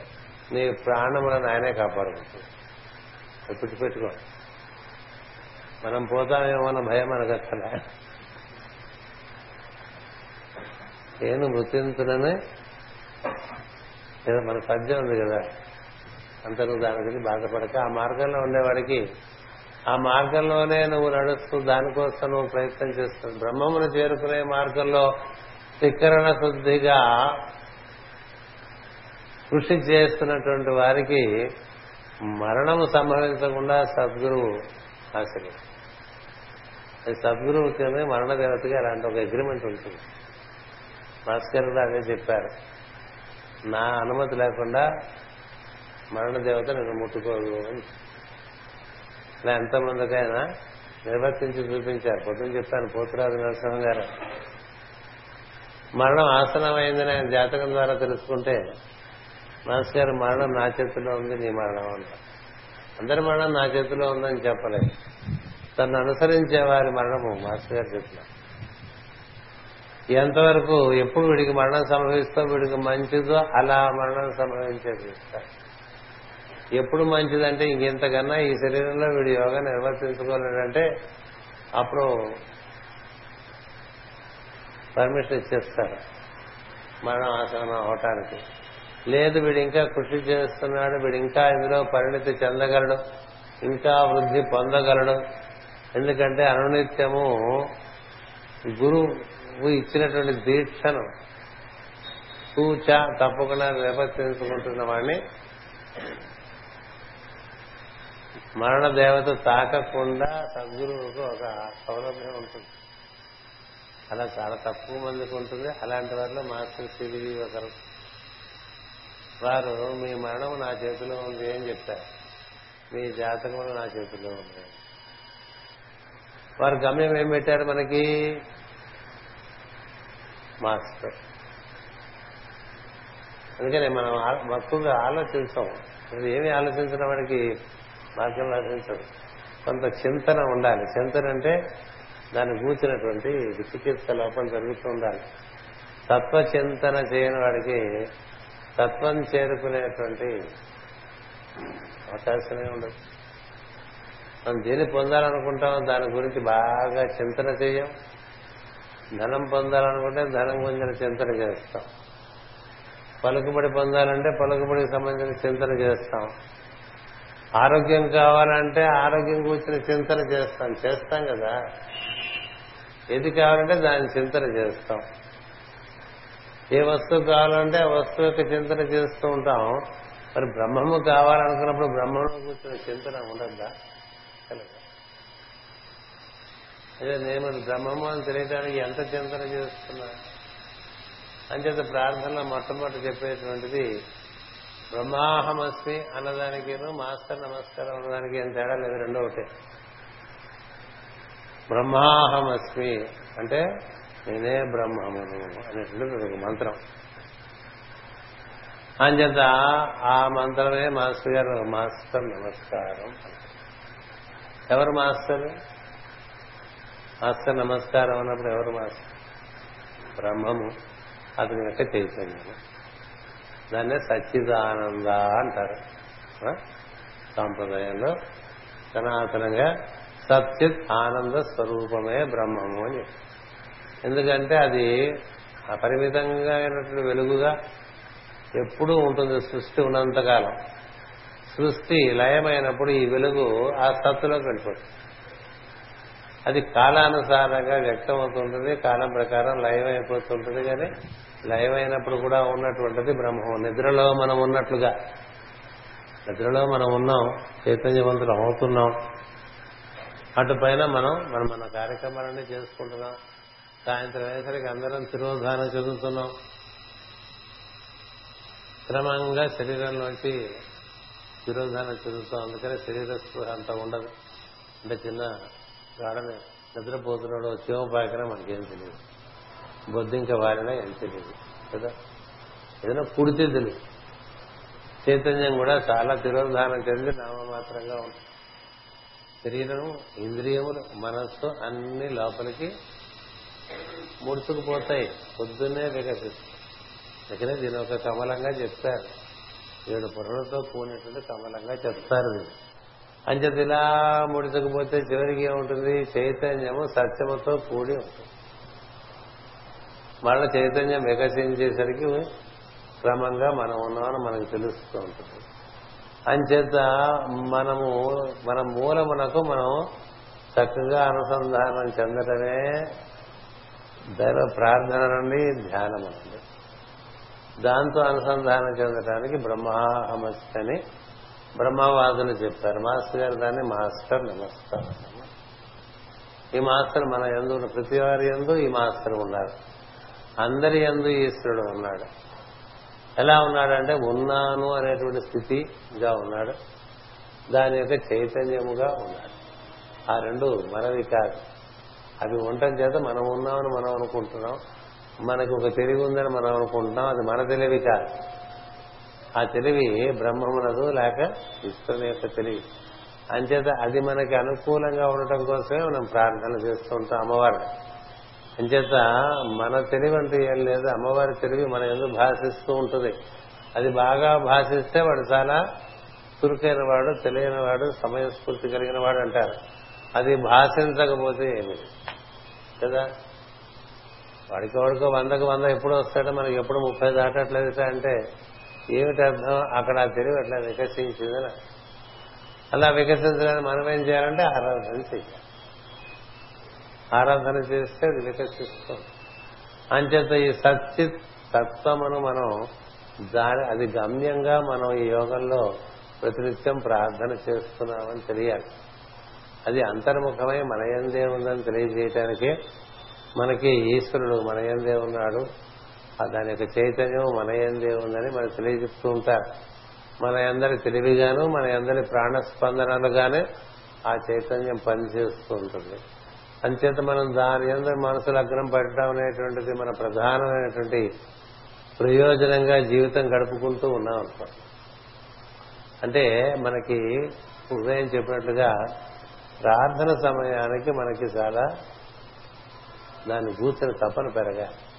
నీ ప్రాణములను ఆయనే కాపాడుకుంటుంది. ఎప్పుడు మనం పోతామేమో అన్న భయం మనకు అక్కడ నేను మృత్యుంతునని లేదా మన పద్యం ఉంది కదా. అంత నువ్వు దాని గురించి బాధపడక ఆ మార్గంలో ఉండేవాడికి ఆ మార్గంలోనే నువ్వు నడుస్తూ దానికోసం నువ్వు ప్రయత్నం చేస్తున్నావు. బ్రహ్మమును చేరుకునే మార్గంలో శిఖరణ శుద్ధిగా కృషి చేస్తున్నటువంటి వారికి మరణము సంభవించకుండా సద్గురువు ఆశ్రయం. అది కింద మరణ దేవతగా అలాంటి ఒక అగ్రిమెంట్ ఉంటుంది. భాస్కర్ కూడా అదే చెప్పారు. నా అనుమతి లేకుండా మరణ దేవత నేను ముట్టుకోదు అని. ఇలా ఎంతమందికైనా నిర్వర్తించి చూపించారు. పొద్దున చెప్తాను పోతురాజు నరసింహ గారు. మరణం ఆసనమైందని ఆయన జాతకం ద్వారా తెలుసుకుంటే మాస్ గారు మరణం నా చేతిలో ఉంది నీ మరణం అంట. అందరి మరణం నా చేతిలో ఉందని చెప్పలేదు. తను అనుసరించే వారి మరణము మాస్టర్ గారు చెప్పిన. ఎంతవరకు ఎప్పుడు వీడికి మరణం సంభవిస్తో వీడికి మంచిదో అలా మరణం సంభవించేది. ఇస్తారు ఎప్పుడు మంచిదంటే ఇంకెంతకన్నా ఈ శరీరంలో వీడు యోగా నిర్వర్తించుకోలేడంటే అప్పుడు పర్మిషన్ ఇచ్చేస్తారు మరణం ఆసనం అవటానికి. లేదు వీడు ఇంకా కృషి చేస్తున్నాడు వీడు ఇంకా ఇందులో పరిణితి చెందగలడు ఇంకా వృద్ధి పొందగలడు. ఎందుకంటే అనునిత్యము నువ్వు ఇచ్చినటువంటి దీక్షను కూచ తప్పకుండా నిర్వర్తించుకుంటున్న వాడిని మరణ దేవత తాకకుండా సద్గురువుకు ఒక సౌలభ్యం ఉంటుంది. అలా చాలా తక్కువ మందికి ఉంటుంది. అలాంటి వారిలో మాస్టర్ సిరివి ఒకరు. వారు మీ మరణం నా చేతిలో ఉంది అని చెప్పారు. మీ జాతకములు నా చేతిలో ఉంది వారు గమ్యం ఏం పెట్టారు మనకి? మాస్టర్. అందుకని మనం మక్కువగా ఆలోచించాం. ఏమి ఆలోచించిన వాడికి? మార్గం ఆలోచించదు కొంత చింతన ఉండాలి. చింతన అంటే దాన్ని కూర్చున్నటువంటి చికిత్స లోపల జరుగుతూ ఉండాలి. తత్వ చింతన చేయని వాడికి తత్వం చేరుకునేటువంటి అవకాశమే ఉండదు. మనం దేన్ని పొందాలనుకుంటామో దాని గురించి బాగా చింతన చేయం. ధనం పొందాలనుకుంటే ధనం గురించిన చింతన చేస్తాం. పలుకుబడి పొందాలంటే పలుకుబడికి సంబంధించిన చింతన చేస్తాం. ఆరోగ్యం కావాలంటే ఆరోగ్యం కూర్చుని చింతన చేస్తాం. చేస్తాం కదా. ఏది కావాలంటే దాని చింతన చేస్తాం. ఏ వస్తువు కావాలంటే ఆ వస్తువు యొక్క చింతన చేస్తూ ఉంటాం. మరి బ్రహ్మము కావాలనుకున్నప్పుడు బ్రహ్మంలో కూర్చుని చింతన ఉండద్దా? అదే నేను బ్రహ్మము అని తెలియడానికి ఎంత చింతన చేస్తున్నా? అంచేత ప్రార్థనలో మొట్టమొదటి చెప్పేటువంటిది బ్రహ్మాహమస్మి అన్నదానికి మాస్టర్ నమస్కారం అన్నదానికి ఏం తేడా లేదు రెండో ఒకటే. బ్రహ్మాహమస్మి అంటే నేనే బ్రహ్మము అనేటువంటిది ఒక మంత్రం. అంచేత ఆ మంత్రమే మాస్టర్ గారు మాస్టర్ నమస్కారం ఎవరు మాస్టర్? మాస్టర్ నమస్కారం అన్నప్పుడు ఎవరు మాస్టర్ బ్రహ్మము. అతని యొక్క చైతన్యం దాన్నే సచ్చిదానంద అంటారు. సాంప్రదాయంలో సనాతనంగా సత్యత్ ఆనంద స్వరూపమే బ్రహ్మము అని ఎందుకంటే అది అపరిమితంగా అయినటువంటి వెలుగుగా ఎప్పుడూ ఉంటుంది సృష్టి ఉన్నంతకాలం. సృష్టి లయమైనప్పుడు ఈ వెలుగు ఆ సత్తులోకి వెళ్ళిపోతుంది. అది కాలానుసారంగా వ్యక్తం అవుతుంటుంది కాలం ప్రకారం లయం అయిపోతుంటుంది కానీ లయం అయినప్పుడు కూడా ఉన్నటువంటిది బ్రహ్మం. నిద్రలో మనం ఉన్నట్లుగా నిద్రలో మనం ఉన్నాం చైతన్యవంతులు అవుతున్నాం. అటుపైన మనం మనం మన కార్యక్రమాలన్నీ చేసుకుంటున్నాం. సాయంత్రం అయ్యేసరికి అందరం తిరోధానం చదువుతున్నాం. క్రమంగా శరీరంలోంచి తిరోధానం చదువుతాం. అందుకని శరీర స్పృహ అంత ఉండదు. అంటే చిన్న వాడని నిద్రపోతున్నాడు చీమ పాకినా మనకేం తెలియదు. బొద్దింక వారినా ఏం తెలియదు కదా? ఏదైనా పుడితే తెలియదు. చైతన్యం కూడా చాలా తిరోధానం చెంది నామమాత్రంగా ఉంటుంది. శరీరం ఇంద్రియములు మనస్సు అన్ని లోపలికి ముడుచుకుపోతాయి. పొద్దున్నే వికసిస్తాయి. అందుకనే దీని ఒక కమలంగా చెప్తారు. ఏడు పొరలతో కూడినటువంటి కమలంగా చెప్తారు దీన్ని. అంచేత ఇలా ముడిచకపోతే చివరికి ఏముంటుంది? చైతన్యము సత్యముతో కూడి ఉంటుంది. మళ్ళీ చైతన్యం వికసించేసరికి క్రమంగా మనం ఉన్నామని మనకు తెలుస్తూ ఉంటుంది. అంచేత మనము మన మూలమునకు మనం చక్కగా అనుసంధానం చెందటమే దైవ ప్రార్థన నుండి ధ్యానం అండి. దాంతో అనుసంధానం చెందటానికి బ్రహ్మాహమస్తి అని బ్రహ్మవాదులు చెప్పారు మాస్టర్ గారు దాన్ని మాస్టర్ నమస్కారం. ఈ మాస్టర్ మన ఎందు ప్రతి వారి ఎందు ఈ మాస్టర్ ఉన్నారు. అందరి ఎందు ఈశ్వరుడు ఉన్నాడు. ఎలా ఉన్నాడంటే ఉన్నాను అనేటువంటి స్థితిగా ఉన్నాడు. దాని యొక్క చైతన్యముగా ఉన్నాడు. ఆ రెండు మనవి కాదు. అవి ఉండటం చేత మనం ఉన్నామని మనం అనుకుంటున్నాం. మనకు ఒక తెలివి ఉందని మనం అనుకుంటున్నాం. అది మన తెలివి కాదు. ఆ తెలివి బ్రహ్మమునదు లేక ఈశ్వరుని యొక్క తెలివి. అంచేత అది మనకి అనుకూలంగా ఉండటం కోసమే మనం ప్రార్థన చేస్తూ ఉంటాం అమ్మవారిని. అంచేత మన తెలివి అంటే ఏం లేదు అమ్మవారి తెలివి మన ఎందుకు భాషిస్తూ ఉంటుంది? అది బాగా భాషిస్తే వాడు చాలా చురుకైన వాడు తెలియని వాడు సమయస్ఫూర్తి కలిగిన వాడు అంటారు. అది భాషించకపోతే ఏమి? కదా? వాడికి వాడికో వందకు వంద ఎప్పుడు వస్తాడో మనకి ఎప్పుడు ముప్పై దాటట్లేదు అంటే ఏమిటి అర్థం? అక్కడ ఆ తెలివి అట్లా వికసించిందని అలా వికసించడానికి మనం ఏం చేయాలంటే ఆరాధన చేయాలి. ఆరాధన చేస్తే అది వికసిస్తుంది. అంచేత ఈ సచ్చిత్ తత్వమును మనం దాని అది గమ్యంగా మనం ఈ యోగంలో ప్రతినిత్యం ప్రార్థన చేస్తున్నామని తెలియాలి. అది అంతర్ముఖమై మన ఎందే ఉందని తెలియజేయటానికే మనకి ఈశ్వరుడు మన ఎందే ఉన్నాడు. దాని యొక్క చైతన్యం మన ఎందే ఉందని మనకు తెలియజెప్తూ ఉంటారు. మన అందరి తెలివిగాను మన అందరి ప్రాణస్పందనలుగానే ఆ చైతన్యం పనిచేస్తూ ఉంటుంది. అంచేత మనం దాని అందరి మనసు లగ్నం పెట్టడం అనేటువంటిది మన ప్రధానమైనటువంటి ప్రయోజనంగా జీవితం గడుపుకుంటూ ఉన్నాం అనుకో అంటే మనకి ఉదయం చెప్పినట్లుగా ప్రార్థన సమయానికి మనకి చాలా దాని కూర్చుని తపన పెరగాలి.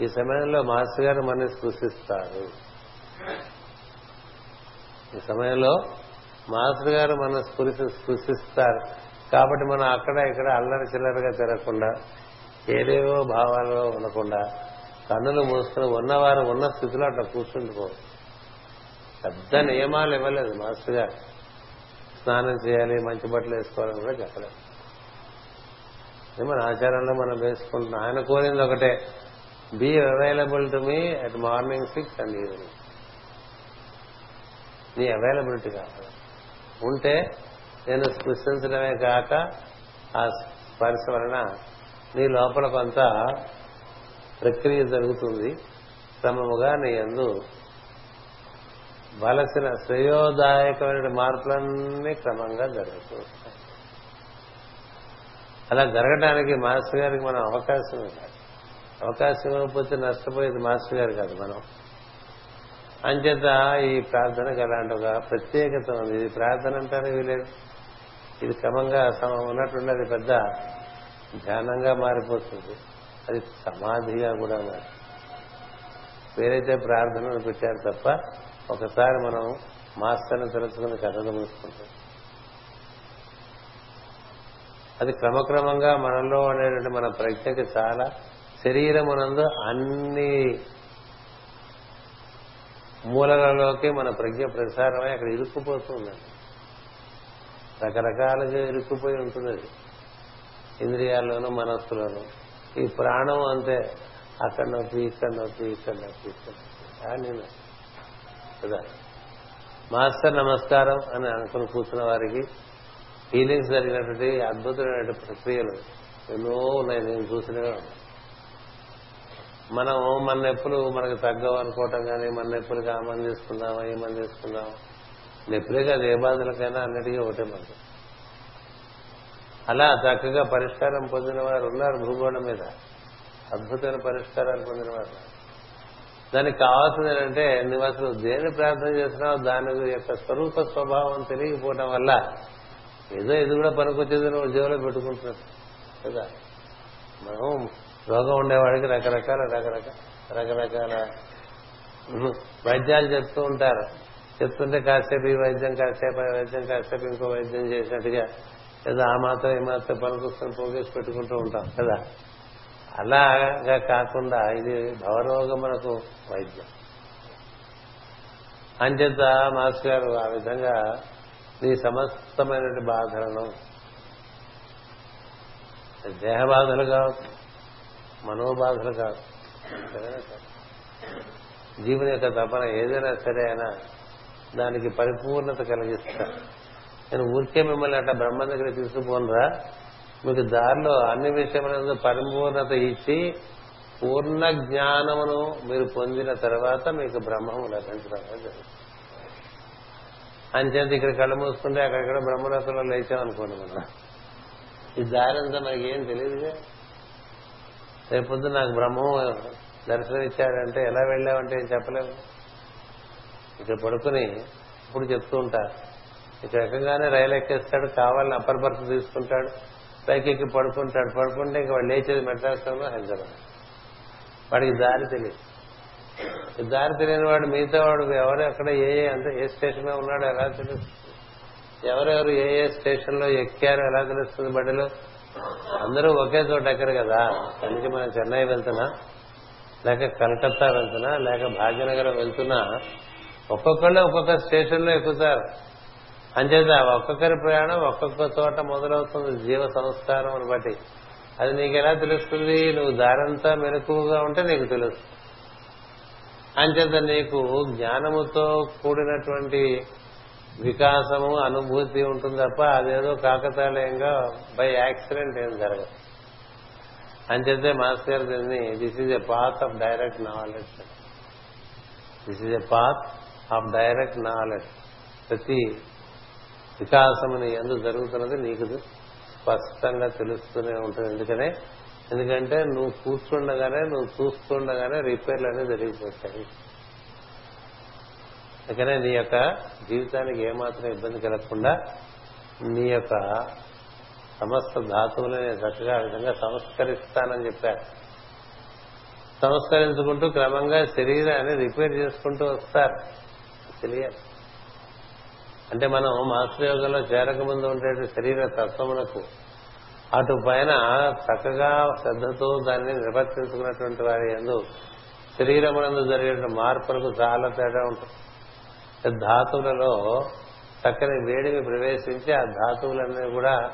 ఈ సమయంలో మాస్టర్ గారు మనని స్పృశిస్తారు. ఈ సమయంలో మాస్టర్ గారు మన స్పృశి స్పృశిస్తారు. కాబట్టి మనం అక్కడ ఇక్కడ అల్లరి చిల్లరగా తిరగకుండా ఏదేవో భావాలలో ఉండకుండా కన్నులు మూసుకుని ఉన్నవారు ఉన్న స్థితిలో అట్లా కూర్చుండిపో పెద్ద నియమాలు ఇవ్వలేదు మాస్టర్ గారు. స్నానం చేయాలి మంచి బట్టలు వేసుకోవాలని కూడా చెప్పలేదు. మన ఆచారంలో మనం వేసుకుంటున్నాం. ఆయన కోరింది ఒకటే be available to me at morning six and evening నీ అవైలబిలిటీ కావాలి ఉంటే నేను స్పృశించడమే కాక ఆ స్పర్శ వలన నీ లోపల కొంత ప్రక్రియ జరుగుతుంది. క్రమముగా నీ అందు వలసిన శ్రేయోదాయకమైన మార్పులన్నీ క్రమంగా జరుగుతూ అలా జరగడానికి మాస్టర్ గారికి మనం అవకాశం ఇవ్వాలి. అవకాశం ఇవ్వకపోతే నష్టపోయేది మాస్టర్ గారు కాదు మనం. అంచేత ఈ ప్రార్థనకు అలాంటి ఒక ప్రత్యేకత ఉంది. ఇది ప్రార్థన అంటారే వీలేదు ఇది క్రమంగా ఉన్నట్టుండి అది పెద్ద ధ్యానంగా మారిపోతుంది. అది సమాధిగా కూడా మారి వేరైతే ప్రార్థనలు పెట్టారు తప్ప ఒకసారి మనం మాస్టర్ని తెలుసుకుని కథలు మూసుకుంటాం అది క్రమక్రమంగా మనలో ఉండేటువంటి మన ప్రజ్ఞకి చాలా శరీరమునందు అన్ని మూలలలోకి మన ప్రజ్ఞ ప్రసారమై అక్కడ ఇరుక్కుపోతుందండి రకరకాలుగా ఇరుక్కుపోయి ఉంటుంది ఇంద్రియాల్లోనూ మనస్సులోనూ. ఈ ప్రాణం అంతే. అక్కడ నొప్పి ఇక్కడ నొప్పి ఇక్కడ నొప్పి ఇక్కడ నొప్పి. కదా. మాస్టర్ నమస్కారం అని అనుకుని కూర్చున్న వారికి హీలింగ్స్ జరిగినటువంటి అద్భుతమైన ప్రక్రియలు ఎన్నో ఉన్నాయి. నేను చూసినవే మనం మన నొప్పులు మనకు తగ్గవు అనుకోవటం కానీ మన నొప్పులు కామని మంది తీసుకుందామా ఈ మంది నొప్పులే కాదు ఏ బాధలకైనా అన్నిటికీ ఒకటే మనకు అలా చక్కగా పరిష్కారం పొందిన వారు ఉన్నారు భూగోళం మీద. అద్భుతమైన పరిష్కారాలు పొందిన వారు దానికి కావాల్సింది ఏంటంటే నువ్వు అసలు దేని ప్రార్థన చేస్తున్నావు దాని యొక్క స్వరూప స్వభావం తెలియకపోవడం వల్ల ఏదో ఇది కూడా పనికొచ్చేది నువ్వు జీవలో పెట్టుకుంటున్నావు. కదా? మనం రోగం ఉండేవాడికి రకరకాల రకరకాల రకరకాల వైద్యాలు చెప్తూ ఉంటారు. చెప్తుంటే కాసేపు ఈ వైద్యం కాసేపు ఆ వైద్యం కాసేపు ఇంకో వైద్యం చేసినట్టుగా లేదా ఆ మాత్రం ఈ మాత్రం పనికొస్తుంది పోగేసి పెట్టుకుంటూ ఉంటాం కదా. అలాగా కాకుండా ఇది భవరోగమునకు వైద్యం. అంచేత మాస్టర్ గారు ఆ విధంగా నీ సమస్తమైనటువంటి బాధలను దేహ బాధలు కావచ్చు మనోబాధలు కాదు. జీవుని యొక్క తపన ఏదైనా సరే అయినా దానికి పరిపూర్ణత కలిగిస్తా నేను ఊరికే మిమ్మల్ని అట్లా బ్రహ్మ దగ్గర తీసుకుపోనరా? మీకు దారిలో అన్ని విషయములందు పరిపూర్ణత ఇచ్చి పూర్ణ జ్ఞానమును మీరు పొందిన తర్వాత మీకు బ్రహ్మము లభించడం జరుగుతుంది. అంచేత ఇక్కడ కళ్ళు మూసుకుంటే అక్కడక్కడ బ్రహ్మరథంలో లేచామనుకోండి మనం. ఈ దారి అంతా మనకి ఏం తెలియదుగా? రేపొద్దు నాకు బ్రహ్మం దర్శనం ఇచ్చాడంటే ఎలా వెళ్ళావంటే ఏం చెప్పలేము. ఇక్కడ పడుకుని ఇప్పుడు చెప్తూ ఉంటారు ఇక్కడ రకంగానే రైలు ఎక్కేస్తాడు కావాలని అప్పర్ బర్త్ తీసుకుంటాడు పైకి ఎక్కి పడుకుంటాడు. పడుకుంటే ఇంక వాడు లేచేది మెట్రాస్లో హైదరాబాద్. వాడికి దారి తెలియదు. దారి తెలియని వాడు మిగతా వాడు ఎవరు ఎక్కడ ఏ ఏ అంటే ఏ స్టేషన్లో ఉన్నాడో ఎలా తెలుస్తుంది? ఎవరెవరు ఏ ఏ స్టేషన్లో ఎక్కారో ఎలా తెలుస్తుంది బడిలో? అందరూ ఒకే చోట ఎక్కరు కదా. అందుకే మనం చెన్నై వెళ్తున్నా లేక కలకత్తా వెళ్తున్నా లేక భాగ్యనగరం వెళ్తున్నా. ఒక్కొక్కళ్ళు ఒక్కొక్క స్టేషన్లో ఎక్కుతారు. అంచేత ఒక్కొక్కరి ప్రయాణం ఒక్కొక్క చోట మొదలవుతుంది జీవ సంస్కారం అని బట్టి. అది నీకు ఎలా తెలుస్తుంది? నువ్వు దారంతా మెలకువగా ఉంటే నీకు తెలుస్తుంది. అంచేత నీకు జ్ఞానముతో కూడినటువంటి వికాసము అనుభూతి ఉంటుంది తప్ప అదేదో కాకతాళీయంగా బై యాక్సిడెంట్ ఏం జరగదు. అంచేతే మాస్టర్ గారు దీన్ని this is a path of direct knowledge this is a path of direct knowledge ప్రతి వికాసముని ఎందు జరుగుతున్నది నీకు స్పష్టంగా తెలుస్తూనే ఉంటుంది. ఎందుకనే? ఎందుకంటే నువ్వు కూర్చుండగానే నువ్వు చూస్తుండగానే రిపేర్లు అనేవి జరిగిపోతాయి. అందుకనే నీ యొక్క జీవితానికి ఏమాత్రం ఇబ్బంది కలగకుండా నీ యొక్క సమస్త ధాతువులని చక్కగా విధంగా సంస్కరిస్తానని చెప్పారు. సంస్కరించుకుంటూ క్రమంగా శరీరాన్ని రిపేర్ చేసుకుంటూ వస్తారు. తెలియాలి. అంటే మనం మాస్టర్ యోగంలో చేరకముందు ఉండే శరీర తత్వమునకు. అటు పైన చక్కగా శ్రద్ధతో దాన్ని నిర్వర్తించుకున్నటువంటి వారి ఎందు శరీరమునందు జరిగే మార్పులకు చాలా తేడా ఉంటుంది. ధాతువులలో చక్కని వేడిని ప్రవేశించి ఆ ధాతువులన్నీ కూడా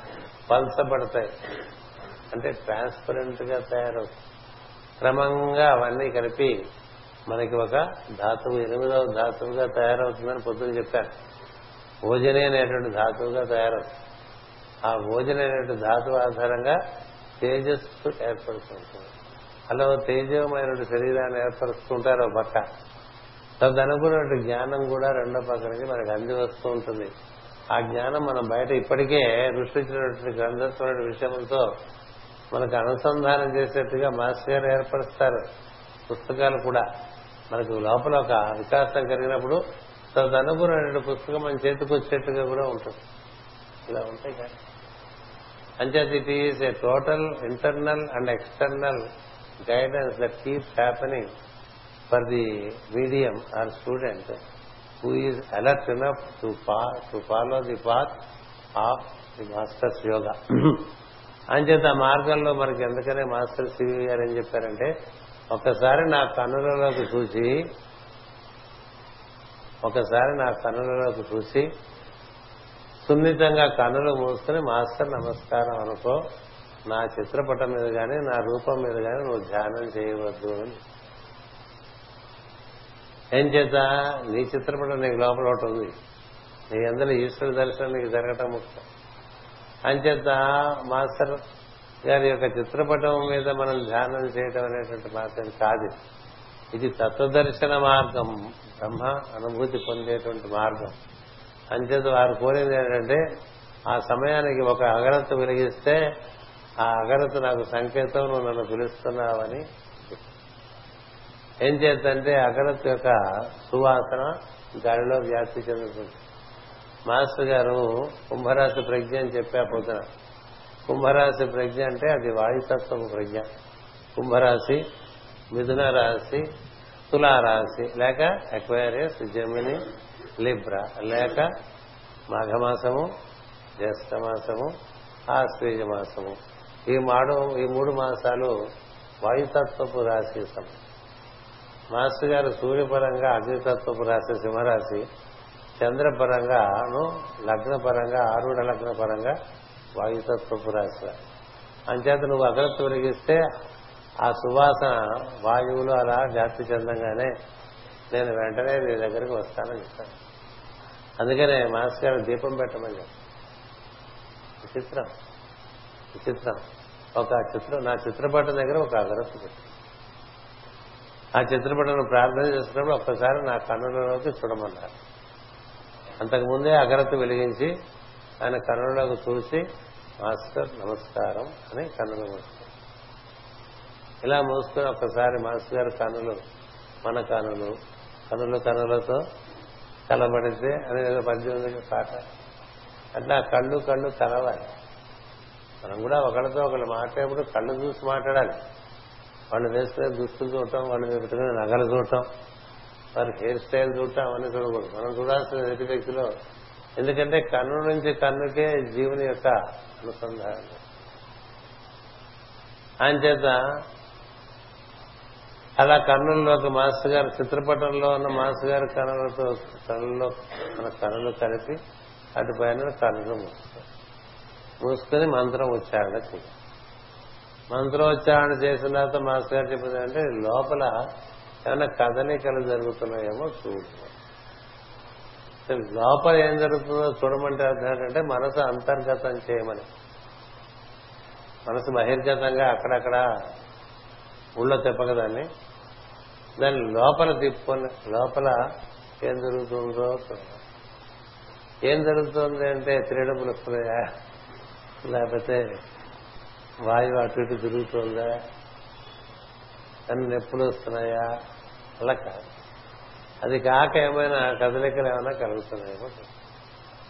పల్చబడతాయి. అంటే ట్రాన్స్పరెంట్గా తయారవుతాయి క్రమంగా అవన్నీ కలిపి మనకి ఒక ధాతువు ఎనిమిదవ ధాతువుగా తయారవుతుందని పొద్దున చెప్పారు. ఓజనే అనేటువంటి ధాతువుగా తయారవుతుంది ఆ ఓజన అనేటువంటి ధాతువు ఆధారంగా తేజస్సు ఏర్పడుతుంటుంది. అలా తేజమైనటువంటి శరీరాన్ని ఏర్పరుస్తుంటారు ఒక పక్క. తదనుకున్నటువంటి జ్ఞానం కూడా రెండో పక్కనకి మనకు అంది వస్తూ ఉంటుంది. ఆ జ్ఞానం మనం బయట ఇప్పటికే రుష్టించినటువంటి గ్రంథత్వ విషయంతో మనకు అనుసంధానం చేసేట్టుగా మాస్టర్ గారు ఏర్పరుస్తారు. పుస్తకాలు కూడా మనకు లోపల ఒక వికాసం కలిగినప్పుడు తదనుకున్నటువంటి పుస్తకం మన చేతికి వచ్చేట్టుగా కూడా ఉంటుంది. ఇలా ఉంటాయి కానీ అంచేత it is a total internal and external guidance that keeps happening. For the medium or student who is alert enough to to follow the path of the masters yoga అంచేత ఆ మార్గంలో మనకి ఎందుకనే మాస్టర్ సివి గారు ఏం చెప్పారంటే ఒకసారి నా కన్నులలోకి చూసి ఒకసారి నా కన్నులలోకి చూసి సున్నితంగా కన్నులు మూసుకుని మాస్టర్ నమస్కారం అనుకో నా చిత్రపటం మీద కానీ నా రూపం మీద కానీ నువ్వు ధ్యానం చేయవద్దు అని ఏం చేత? నీ చిత్రపటం నీకు లోపల ఒకటి ఉంది. నీ అందరూ ఈశ్వర దర్శనం నీకు జరగటం ముఖ్యం. అంచేత మాస్టర్ గారి యొక్క చిత్రపటం మీద మనం ధ్యానం చేయటం అనేటువంటి మార్గం కాదు. ఇది తత్వదర్శన మార్గం. బ్రహ్మ అనుభూతి పొందేటువంటి మార్గం. అంచేత వారు కోరింది ఏంటంటే ఆ సమయానికి ఒక అగరత్తు వెలిగిస్తే ఆ అగరత్తు నాకు సంకేతం నువ్వు నన్ను పిలుస్తున్నావని ఏం చేద్దంటే అగరత్ యొక్క సువాసన గాలిలో వ్యాప్తి చెందుతుంది. మాస్టర్ గారు కుంభరాశి ప్రజ్ఞ అని చెప్పా పొద్దున. కుంభరాశి ప్రజ్ఞ అంటే అది వాయుతత్వపు ప్రజ్ఞ. కుంభరాశి మిథున రాశి తులారాశి లేక అక్వేరియస్ జమిని లిబ్రా లేక మాఘమాసము జ్యేష్ఠ మాసము మాసము ఈ మాడు ఈ మూడు మాసాలు వాయుతత్వపు రాశి సమయం. మాస్టర్ గారు సూర్యపరంగా అగ్నితత్వపు రాశి సింహరాశి చంద్రపరంగా లగ్నపరంగా ఆరుడ లగ్న పరంగా వాయుతత్వపు రాశి. అంచేత నువ్వు అగ్రత్వ వెలిగిస్తే ఆ సువాసన వాయువులు అలా జాతి చెందంగానే నేను వెంటనే నీ దగ్గరికి వస్తానని చెప్తాను. అందుకనే మాస్టర్ గారు దీపం పెట్టమని చెప్పాను విచిత్రం. విచిత్రం. ఒక చిత్రం నా చిత్రపటం దగ్గర ఒక అగరత్తు పెట్టాను ఆ చిత్రపటం ప్రార్థన చేసినప్పుడు ఒక్కసారి నా కన్నులలోకి చూడమన్నారు. అంతకుముందే అగరత్తు వెలిగించి ఆయన కన్నులకు చూసి మాస్టర్ నమస్కారం అని కన్నులు మూసుకున్నారు. ఇలా మూసుకుని ఒక్కసారి మాస్టర్ గారి కన్నులు మన కన్నులు కన్నులు కన్నులతో కలబడితే అనేది పద్దెనిమిది పద్యం ఉంది పాట అట్లా కళ్ళు కళ్ళు కలవాలి మనం కూడా ఒకళ్ళతో ఒకళ్ళు మాట్లాడేప్పుడు కళ్ళు చూసి మాట్లాడాలి. వాళ్ళు వేసుకునే దుస్తులు చూడటం వాళ్ళు పెట్టుకునే నగలు చూడటం వారి హెయిర్ స్టైల్ చూడటం అవన్నీ చూడకూడదు. మనం చూడాల్సిన ఎదుటి వ్యక్తిలో. ఎందుకంటే కన్ను నుంచి కన్నుకే జీవుని యొక్క అనుసంధానం. ఆయన చేత అలా కన్నుల్లోకి మాస్టర్ గారు చిత్రపటంలో ఉన్న మాస్టర్ గారి కన్నులతో కన్నుల్లో మన కన్నులు కలిపి అటుపైన కన్నులు మూసుకొని మంత్రం ఉచ్చారణ చేయాలి. మంత్రోచ్చారణ చేసిన తర్వాత మాస్టర్ గారు చెప్పింది అంటే లోపల ఏమైనా కదలికలు జరుగుతున్నాయేమో చూడు. లోపల ఏం జరుగుతుందో చూడమంటే అర్థం ఏంటంటే మనసు అంతర్గతం చేయమని. మనసు బహిర్గతంగా అక్కడక్కడ ఊళ్ళో తెప్పకదాన్ని దాన్ని. లోపల తిప్పుకొని లోపల ఏం జరుగుతుందో ఏం జరుగుతుంది అంటే త్రీడములు వస్తున్నాయా లేకపోతే వాయువు అటు ఇటు తిరుగుతుందా? కన్ను నొప్పులు వస్తున్నాయా? అలా కాదు. అది కాక ఏమైనా కదలికలు ఏమైనా కలుగుతున్నాయేమో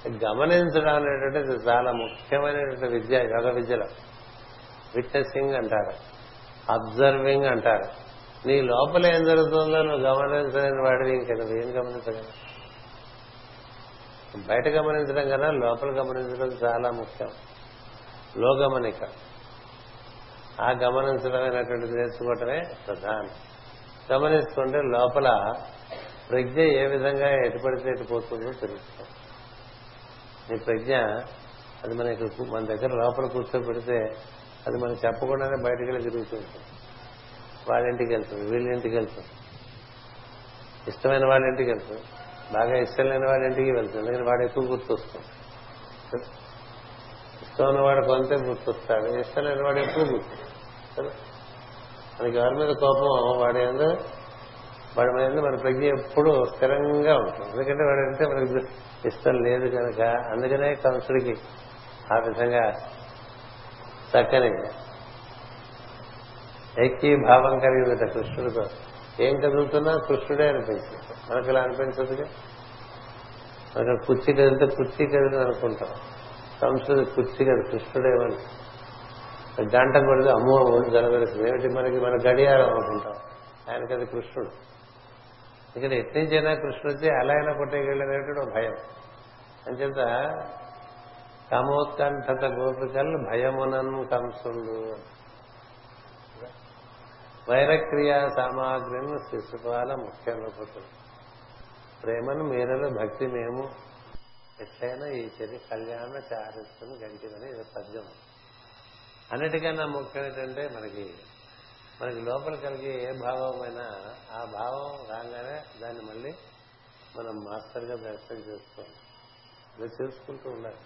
గమనించడం అనేటువంటిది చాలా ముఖ్యమైనటువంటి విద్య యోగ విద్యలో. విట్నెసింగ్ అంటారు. అబ్జర్వింగ్ అంటారు. నీ లోపల ఏం జరుగుతుందో నువ్వు గమనించలేని వాడివి ఇంకా నువ్వు ఏం గమనించగలవు బయట గమనించడం కన్నా లోపల గమనించడం చాలా ముఖ్యం. లోగమనిక. ఆ గమనించడమైనటువంటిది నేర్చుకోవటమే ప్రధానం. గమనిస్తుంటే లోపల ప్రజ్ఞ ఏ విధంగా ఎటుపడితే ఎటు తెలుస్తాం తెలుస్తుంది. నీ ప్రజ్ఞ అది మనకి మన దగ్గర లోపల కూర్చోబెడితే అది మనం చెప్పకుండానే బయటకు వెళ్ళి తిరుగుతుంది వాళ్ళింటికి వెళ్తుంది వీళ్ళింటికి వెళ్తుంది. ఇష్టమైన వాళ్ళింటికి వెళ్తుంది. బాగా ఇష్టం లేని వాళ్ళింటికి వెళ్తుంది. ఎందుకంటే వాడు ఎక్కువ గుర్తొస్తుంది ఇష్టం ఉన్నవాడు కొంతే గుర్తొస్తాడు. ఇష్టం లేని వాడు ఎక్కువ గుర్తు మనకి ఎవరి మీద కోపం వాడి ఎందు వాడి మీద మన ప్రజ్ఞ ఎప్పుడు స్థిరంగా ఉంటుంది. ఎందుకంటే వాడు అంటే మనకి ఇష్టం లేదు కనుక అందుకనే కంసుడికి ఆ విధంగా చక్కని ఐక్య భావం కలిగిందట కృష్ణుడితో ఏం కదులుతున్నా కృష్ణుడే అనిపించింది. మనకు ఇలా అనిపించదుగా? మనకు కుర్చీ కదిలితే కుర్చీ కదిలి అనుకుంటాం సంస్కృతి కుర్చీ కదా కృష్ణుడేమని గంట కొడితే అమ్మో జరగలుస్తుంది ఏమిటి మనకి మన గడియారం అనుకుంటాం. ఆయనకి అది కృష్ణుడు. ఇక్కడ ఎట్నుంచైనా కృష్ణుడు వచ్చి ఎలా అయినా కొట్టేయగలనేటువంటి ఒక భయం. అంచేత కామోత్కంఠత గోపికలు భయమునన్ కంసుడు. వైరక్రియా సామాగ్రిని శిశుపాల ముఖ్య నృపతులు ప్రేమను మీరలు భక్తి మేము. ఎట్లయినా ఈ చర్య కళ్యాణ చారిత్రను గంటిదని ఇది పద్యం అన్నిటికన్నా ముఖ్యం ఏంటంటే మనకి మనకి లోపల కలిగే ఏ భావమైనా ఆ భావం రాగానే దాన్ని మళ్ళీ మనం మాస్టర్గా దర్శనం చేసుకోవాలి ఇలా చేసుకుంటూ ఉండాలి.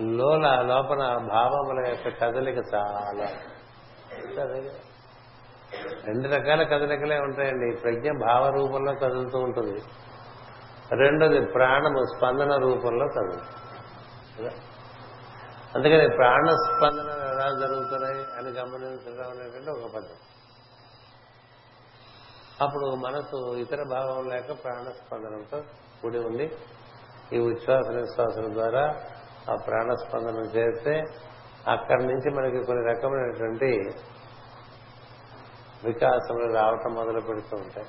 లోన లోపల భావముల యొక్క కదలిక చాలా. రెండు రకాల కదలికలే ఉంటాయండి. ప్రజ్ఞ భావ రూపంలో కదులుతూ ఉంటుంది. రెండోది ప్రాణము స్పందన రూపంలో కదులుతుంది. అందుకని ప్రాణ స్పందనలు ఎలా జరుగుతున్నాయి అని గమనించడం అనేటువంటి ఒక పద్ధతి. అప్పుడు మనసు ఇతర భావం లేక ప్రాణ స్పందనంతో కూడి ఉండి ఈ ఉచ్ఛ్వాస నిశ్వాసాల ద్వారా ఆ ప్రాణస్పందన చేస్తే అక్కడి నుంచి మనకి కొన్ని రకమైనటువంటి వికాసములు రావటం మొదలు పెడుతూ ఉంటాయి.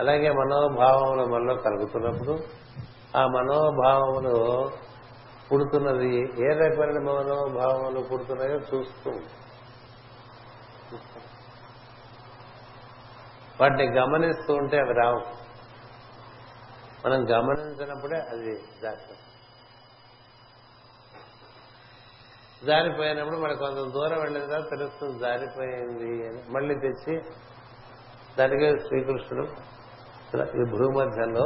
అలాగే మనోభావములు మనలో కలుగుతున్నప్పుడు ఆ మనోభావములు పుడుతున్నది. ఏ రకమైన మనోభావములు పుడుతున్నాయో చూస్తూ వాటిని గమనిస్తూ ఉంటే అవి రావు. మనం గమనించినప్పుడే అది జాగ్రత్త. జారిపోయినప్పుడు మనకు కొంత దూరం వెళ్ళిన తర్వాత తెలుస్తుంది జారిపోయింది అని. మళ్ళీ తెచ్చి దానికి శ్రీకృష్ణుడు ఈ భూమధ్యంలో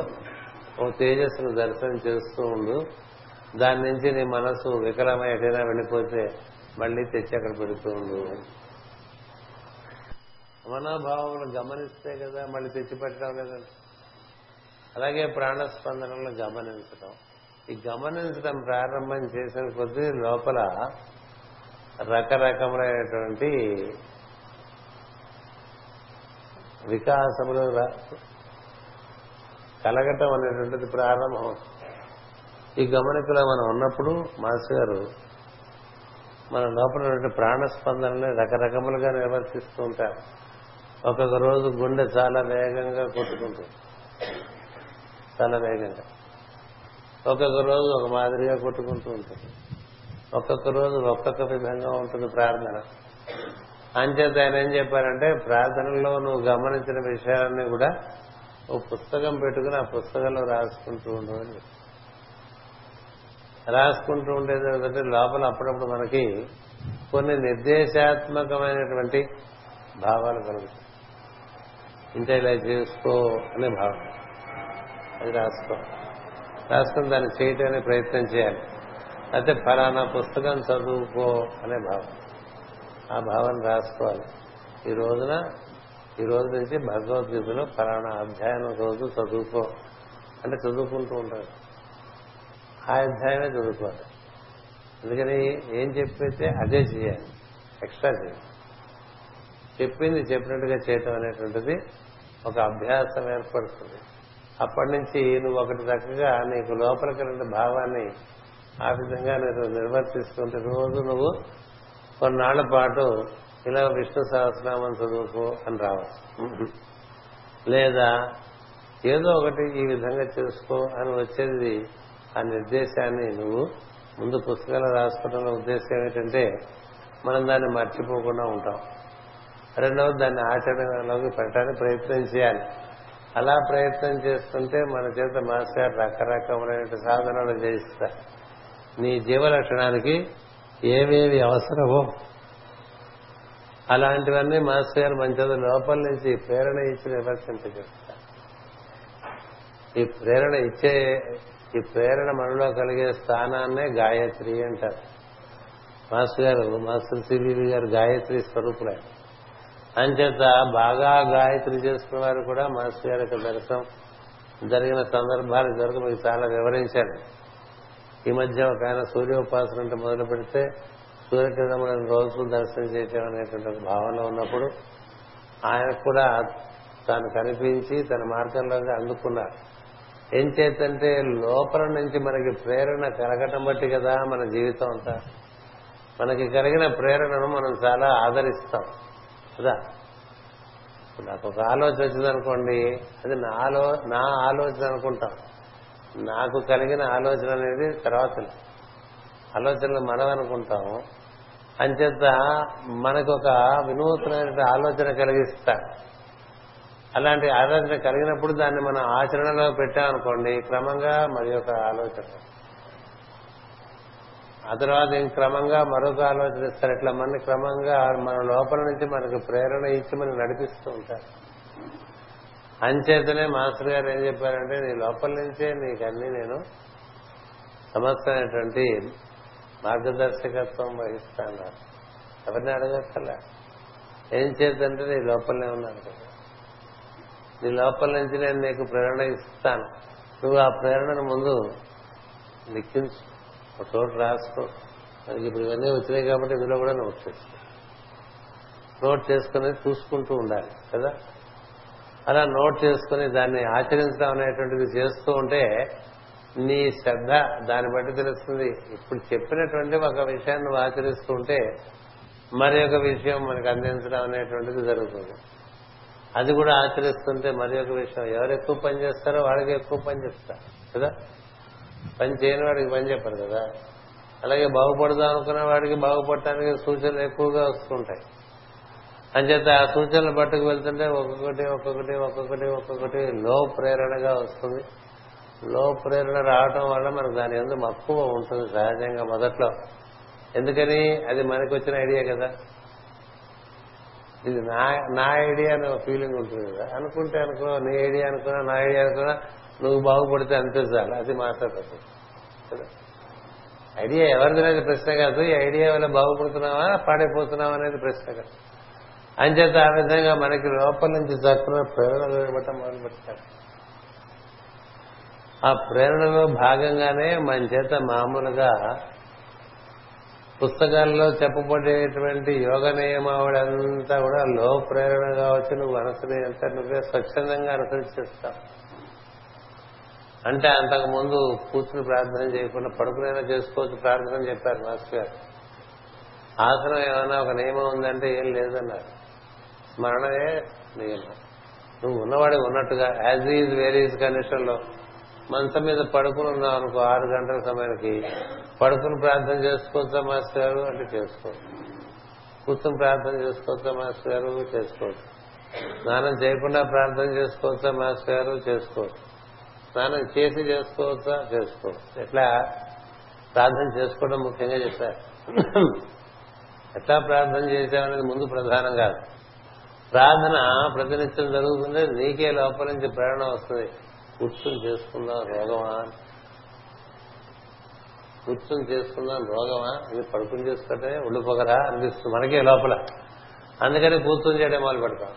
ఓ తేజస్సును దర్శనం చేస్తూ ఉండు. దాని నుంచి నీ మనసు వికలమై ఎటైనా వెళ్ళిపోతే మళ్ళీ తెచ్చి అక్కడ పెడుతూ ఉండు. మనోభావములు గమనిస్తే కదా మళ్ళీ తెచ్చి పెట్టడం లేదండి అలాగే ప్రాణస్పందనలు గమనించడం ఈ గమనించడం ప్రారంభం చేసిన కొద్దీ లోపల రకరకములైనటువంటి వికాసములు కలగటం అనేటువంటిది ప్రారంభం ఈ గమనికలో మనం ఉన్నప్పుడు మాస్టర్ గారు మన లోపల ఉన్నటువంటి ప్రాణస్పందనని రకరకములుగా నిర్వర్తిస్తూ ఉంటారు. ఒక్కొక్క రోజు గుండె చాలా వేగంగా కొట్టుకుంటుంది. చాలా వేగంగా. ఒక్కొక్క రోజు ఒక మాదిరిగా కొట్టుకుంటూ ఉంటుంది. ఒక్కొక్క రోజు ఒక్కొక్క విధంగా ఉంటుంది ప్రార్థన. అంచేత ఆయన ఏం చెప్పారంటే ప్రార్థనలో నువ్వు గమనించిన విషయాలన్నీ కూడా ఓ పుస్తకం పెట్టుకుని ఆ పుస్తకంలో రాసుకుంటూ ఉండవని అని చెప్పారు. రాసుకుంటూ ఉండేది ఏంటంటే లోపల అప్పుడప్పుడు మనకి కొన్ని నిర్దేశాత్మకమైనటువంటి భావాలు కలుగుతాయి. ఇంత ఇలా చేసుకో అనే భావం. అది రాసుకో. రాసుకుని దాన్ని చేయటానికి ప్రయత్నం చేయాలి. అయితే ఫలానా పుస్తకం చదువుకో అనే భావం. ఆ భావాన్ని రాసుకోవాలి. ఈ రోజున ఈ రోజు నుంచి భగవద్గీతలో ఫలానా అధ్యాయం రోజు చదువుకో. అంటే చదువుకుంటూ ఉంటారు. ఆ అధ్యాయమే చదువుకోవాలి అందుకని ఏం చెప్పితే అదే చేయాలి. ఎక్స్ట్రా చేయాలి. చెప్పింది చెప్పినట్టుగా చేయటం అనేటువంటిది ఒక అభ్యాసం ఏర్పడుతుంది. అప్పటి నుంచి నువ్వు ఒకటి చక్కగా నీకు లోపలికి రెండు భావాన్ని ఆ విధంగా నేను నిర్వర్తిస్తుంటే రోజు నువ్వు కొన్నాళ్ళ పాటు ఇలా విష్ణు సహస్రనామం చదువుకో అని రావచ్చు లేదా ఏదో ఒకటి ఈ విధంగా చేసుకో అని వచ్చేది ఆ నిర్దేశాన్ని నువ్వు ముందు పుస్తకాలు రాసుకోవడంలో ఉద్దేశం ఏమిటంటే మనం దాన్ని మర్చిపోకుండా ఉంటాం. రెండవది దాన్ని ఆచరణలోకి పెట్టడానికి ప్రయత్నం చేయాలి. అలా ప్రయత్నం చేస్తుంటే మన చేత మాస్టర్ గారు రకరకములైన సాధనలు చేయిస్తారు. నీ జీవ లక్షణానికి ఏవేవి అవసరమో అలాంటివన్నీ మాస్టర్ గారు మన చేత లోపల నుంచి ప్రేరణ ఇచ్చి నిర్వర్తింపజేస్తారు ఈ ప్రేరణ ఇచ్చే ఈ ప్రేరణ మనలో కలిగే స్థానాన్నే గాయత్రి అంటారు. మాస్టర్ గారు మాస్టర్ సిబివి గారు గాయత్రి స్వరూపులే. అంచేత బాగా గాయత్రి చేసుకున్న వారు కూడా మాస్టర్ గారి యొక్క దర్శనం జరిగిన సందర్భాలు ఇదివరకు మీకు చాలా వివరించాను. ఈ మధ్య ఒక ఆయన సూర్యోపాసన అంటే మొదలు పెడితే సూర్యకిరణములను రోజు దర్శనం చేయటం అనేటువంటి భావన ఉన్నప్పుడు ఆయన కూడా తాను కనిపించి తన మార్గంలోకి అందుకున్నారు. ఏం చేతంటే లోపల నుంచి మనకి ప్రేరణ కలగటం బట్టి కదా మన జీవితం అంతా. మనకి కలిగిన ప్రేరణను మనం చాలా ఆదరిస్తాం. కదా? నాకు ఒక ఆలోచన వచ్చిందనుకోండి అది నా ఆలో నా ఆలోచన అనుకుంటాం. నాకు కలిగిన ఆలోచన అనేది తర్వాత ఆలోచనలు మనం అనుకుంటాం అంచేత మనకు ఒక వినూత్నమైన ఆలోచన కలిగిస్తారు అలాంటి ఆలోచన కలిగినప్పుడు దాన్ని మనం ఆచరణలో పెట్టామనుకోండి క్రమంగా మరి ఒక ఆలోచన. ఆ తర్వాత ఇంక క్రమంగా మరొక ఆలోచన ఇస్తారు. ఇట్లా మన క్రమంగా మన లోపల నుంచి మనకు ప్రేరణ ఇచ్చి మనం నడిపిస్తూ ఉంటారు. అంచేతనే మాస్టర్ గారు ఏం చెప్పారంటే నీ లోపల నుంచే నీకన్నీ నేను సమస్తమైనటువంటి మార్గదర్శకత్వం వహిస్తాను. ఎవరిని అడగక్కర్లే. ఏం చేద్దంటే నీ లోపలనే ఉన్నాను కదా. నీ లోపల నుంచి నేను నీకు ప్రేరణ ఇస్తాను. నువ్వు ఆ ప్రేరణను ముందు లిఖించు ఒక చోట రాసుకో. మనకి ఇప్పుడు ఇవన్నీ వచ్చినాయి కాబట్టి ఇందులో కూడా నోట్ చేసుకో నోట్ చేసుకుని చూసుకుంటూ ఉండాలి కదా? అలా నోట్ చేసుకుని దాన్ని ఆచరించడం అనేటువంటిది చేస్తూ ఉంటే నీ శ్రద్ధ దాన్ని బట్టి తెలుస్తుంది. ఇప్పుడు చెప్పినటువంటి ఒక విషయాన్ని నువ్వు ఆచరిస్తూ ఉంటే మరి ఒక విషయం మనకు అందించడం అనేటువంటిది జరుగుతుంది. అది కూడా ఆచరిస్తుంటే మరి ఒక విషయం ఎవరు ఎక్కువ పని చేస్తారో వాడికి ఎక్కువ పని చేస్తారు కదా? పని చేయని వాడికి పని చెప్పరు కదా? అలాగే బాగుపడదాం అనుకున్న వాడికి బాగుపడటానికి సూచనలు ఎక్కువగా వస్తుంటాయి. అంచేత ఆ సూచనలు పట్టుకు వెళ్తుంటే ఒక్కొక్కటి ఒక్కొక్కటి ఒక్కొక్కటి ఒక్కొక్కటి లో ప్రేరణగా వస్తుంది. లో ప్రేరణ రావటం వల్ల మనకు దాని ఎందుకు మక్కువ ఉంటుంది సహజంగా మొదట్లో. ఎందుకని? అది మనకు వచ్చిన ఐడియా కదా. ఇది నా నా ఐడియా అనే ఫీలింగ్ ఉంటుంది కదా. అనుకుంటే అనుకో నీ ఐడియా అనుకున్నా నా ఐడియా అనుకున్నా నువ్వు బాగుపడితే అంతే చాలు. అది మాట్లాడదు కదా? ఐడియా ఎవరిదనేది ప్రశ్న కాదు. ఈ ఐడియా వల్ల బాగుపడుతున్నావా పాడైపోతున్నావా అనేది ప్రశ్న కాదు. అంచేత ఆ విధంగా మనకి లోపల నుంచి తక్కువ ప్రేరణ ఇవ్వటం మొదలు పెడతాడు ఆ ప్రేరణలో భాగంగానే మన చేత మామూలుగా పుస్తకాల్లో చెప్పబడేటువంటి యోగ నియమావళి అంతా కూడా లో ప్రేరణ కావచ్చు నువ్వు మనసుని ఎంత నువ్వే స్వచ్ఛందంగా అనుసరించేస్తావు అంటే అంతకు ముందు కూర్చుని ప్రార్థన చేయకుండా పడుకునైనా చేసుకోవచ్చు ప్రార్థన చెప్పారు మాస్టర్ గారు. ఆసనం ఏమైనా ఒక నియమం ఉందంటే ఏం లేదన్నారు. స్మరణమే నియమం. నువ్వు ఉన్నవాడి ఉన్నట్టుగా యాజ్ ఈజ్ వేరీస్ కండిషన్లో. మంచం మీద పడుకుని ఉన్నావు అనుకో ఆరు గంటల సమయానికి పడుకుని ప్రార్థన చేసుకోవచ్చా మాస్టర్ గారు? అంటే చేసుకోవచ్చు. కూర్చుని ప్రార్థన చేసుకోవచ్చా మాస్టర్ గారు? చేసుకోవచ్చు. స్నానం చేయకుండా ప్రార్థన చేసుకోవచ్చా మాస్టర్ గారు? చేసుకోవచ్చు. స్నానం చేసి చేసుకోవచ్చా చేసుకోవచ్చు. ఎట్లా? ప్రార్థన చేసుకోవడం ముఖ్యంగా చెప్పారు. ఎట్లా ప్రార్థన చేశామనేది ముందు ప్రధానం కాదు. ప్రార్థన ప్రతినిత్యం జరుగుతుంది నీకే లోపల నుంచి ప్రేరణ వస్తుంది. కూర్చుని చేసుకుందాం రోగమా కూర్చొని చేసుకుందాం రోగమా? ఇది పడుకుని చేసుకుంటే ఉండిపోగరా అనిపిస్తుంది. మనకే లోపల. అందుకని కూర్చొని చేయడం మొదలు పెడతాం.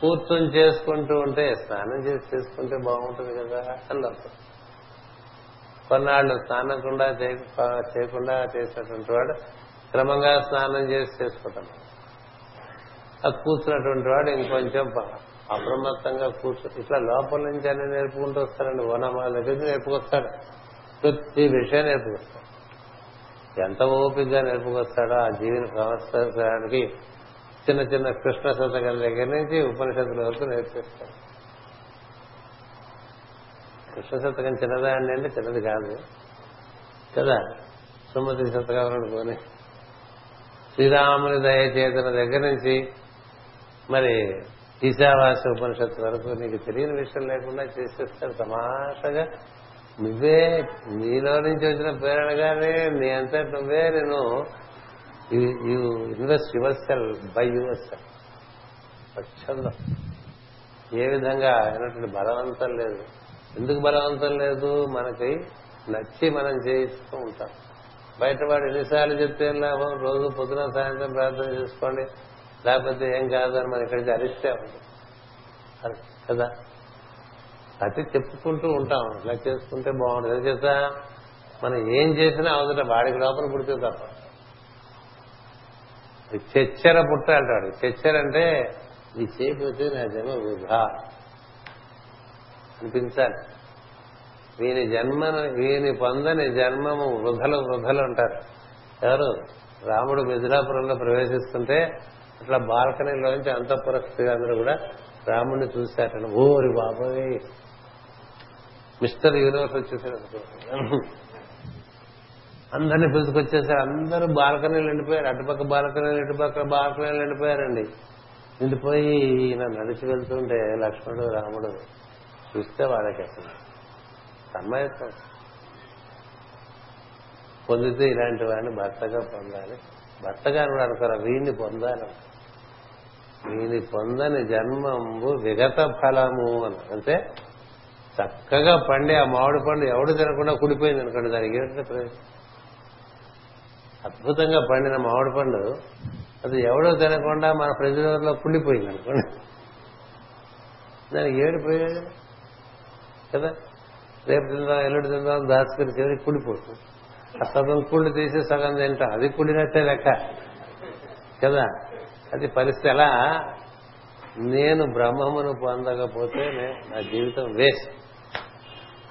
కూర్చుని చేసుకుంటూ ఉంటే స్నానం చేసి చేసుకుంటే బాగుంటుంది కదా అని అర్థం. కొన్నాళ్ళు స్నానకుండా చేయకుండా చేసినటువంటి వాడు క్రమంగా స్నానం చేసి చేసుకుంటాం ఆ కూర్చున్నటువంటి వాడు ఇంకొంచెం అప్రమత్తంగా కూర్చో ఇట్లా లోపల నుంచి అన్ని నేర్పుకుంటూ వస్తారండి. ఓనమాల దగ్గర నేర్పుకొస్తాడు. ప్రతి విషయం నేర్పుకొస్తాడు. ఎంత ఓపికగా నేర్పుకొస్తాడో ఆ జీవిని సంవత్సరానికి చిన్న చిన్న కృష్ణ శతకం దగ్గర నుంచి ఉపనిషత్తుల వరకు నేర్పిస్తాడు. కృష్ణ శతకం చిన్నదా అండి అంటే చిన్నది కాదు. కదా? సుమతి శతకం అనుకోని. శ్రీరాముని దయచేతన దగ్గర నుంచి మరి ఈశావాస్య ఉపనిషత్తు వరకు నీకు తెలియని విషయం లేకుండా చేసేస్తాడు తమాషగా. నువ్వే నీలో నుంచి వచ్చిన ప్రేరణగానే నీ అంతటి నువ్వే నేను you invest yourself by yourself స్వచ్ఛందం. ఏ విధంగా అయినటువంటి బలవంతం లేదు. ఎందుకు బలవంతం లేదు? మనకి నచ్చి మనం చేయిస్తూ ఉంటాం. బయట వాడు ఎన్నిసార్లు చెప్తే లాభం? రోజు పొద్దున సాయంత్రం ప్రార్థన చేసుకోండి. లేకపోతే ఏం కాదని మనం ఇక్కడికి అరిస్తే ఉంటుంది కదా? అది చెప్పుకుంటూ ఉంటాం. ఇలా చేసుకుంటే బాగుంటుంది ఏం చేస్తా? మనం ఏం చేసినా అవుతుంట వాడికి లోపల పుడితే తప్ప. చెచ్చర పుట్ట అంటాడు. చెచ్చర అంటే ఈ చేయకపోతే నా జన్మ వృధా అనిపించాలి. వీని జన్మ వీని పొందని జన్మము వృధలు వృధలు అంటారు. ఎవరు? రాముడు మిథిలాపురంలో ప్రవేశిస్తుంటే అట్లా బాల్కనీలోంచి అంతఃపుర స్త్రీలందరూ కూడా రాముడిని చూశారట. ఓరి బాబోయ్! మిస్టర్ యూనివర్స్ వచ్చేసాడు అందరినీ పిలుచుకొచ్చేసారు. అందరూ బాల్కనీలు ఎండిపోయారు అటుపక్క బాల్కనీలు ఇటుపక్క బాల్కనీలు ఎండిపోయారండి నిండిపోయి ఈయన నడిచి వెళ్తుంటే లక్ష్మణుడు రాముడు చూస్తే వాళ్ళకి అసలు సమ్మయత్వం. పొందితే ఇలాంటి వాడిని భర్తగా పొందాలి. భర్తగా కూడా అనుకోరా వీడిని పొందాలి. వీని పొందని జన్మంబు విగత ఫలము అని. అంటే చక్కగా పండే ఆ మామిడి పండు ఎవడు తినకుండా కుడిపోయింది అనుకోండి దానికి ఏంటంటే అద్భుతంగా పండిన మామిడి పండు అది ఎవడో తినకుండా మన ప్రజలలో కుళ్ళిపోయింది అనుకోండి. దానికి ఏడు కదా? రేపు తిందాం ఎల్లుడు తిందాం దాచుకుని చివరికి కుళ్ళిపోతుంది ఆ సగం కుళ్ళు తీసి సగం తింటా అది కుళ్ళినట్టే లెక్క. కదా? అది పరిస్థితి ఎలా? నేను బ్రహ్మమును పొందకపోతే నా జీవితం వేస్ట్.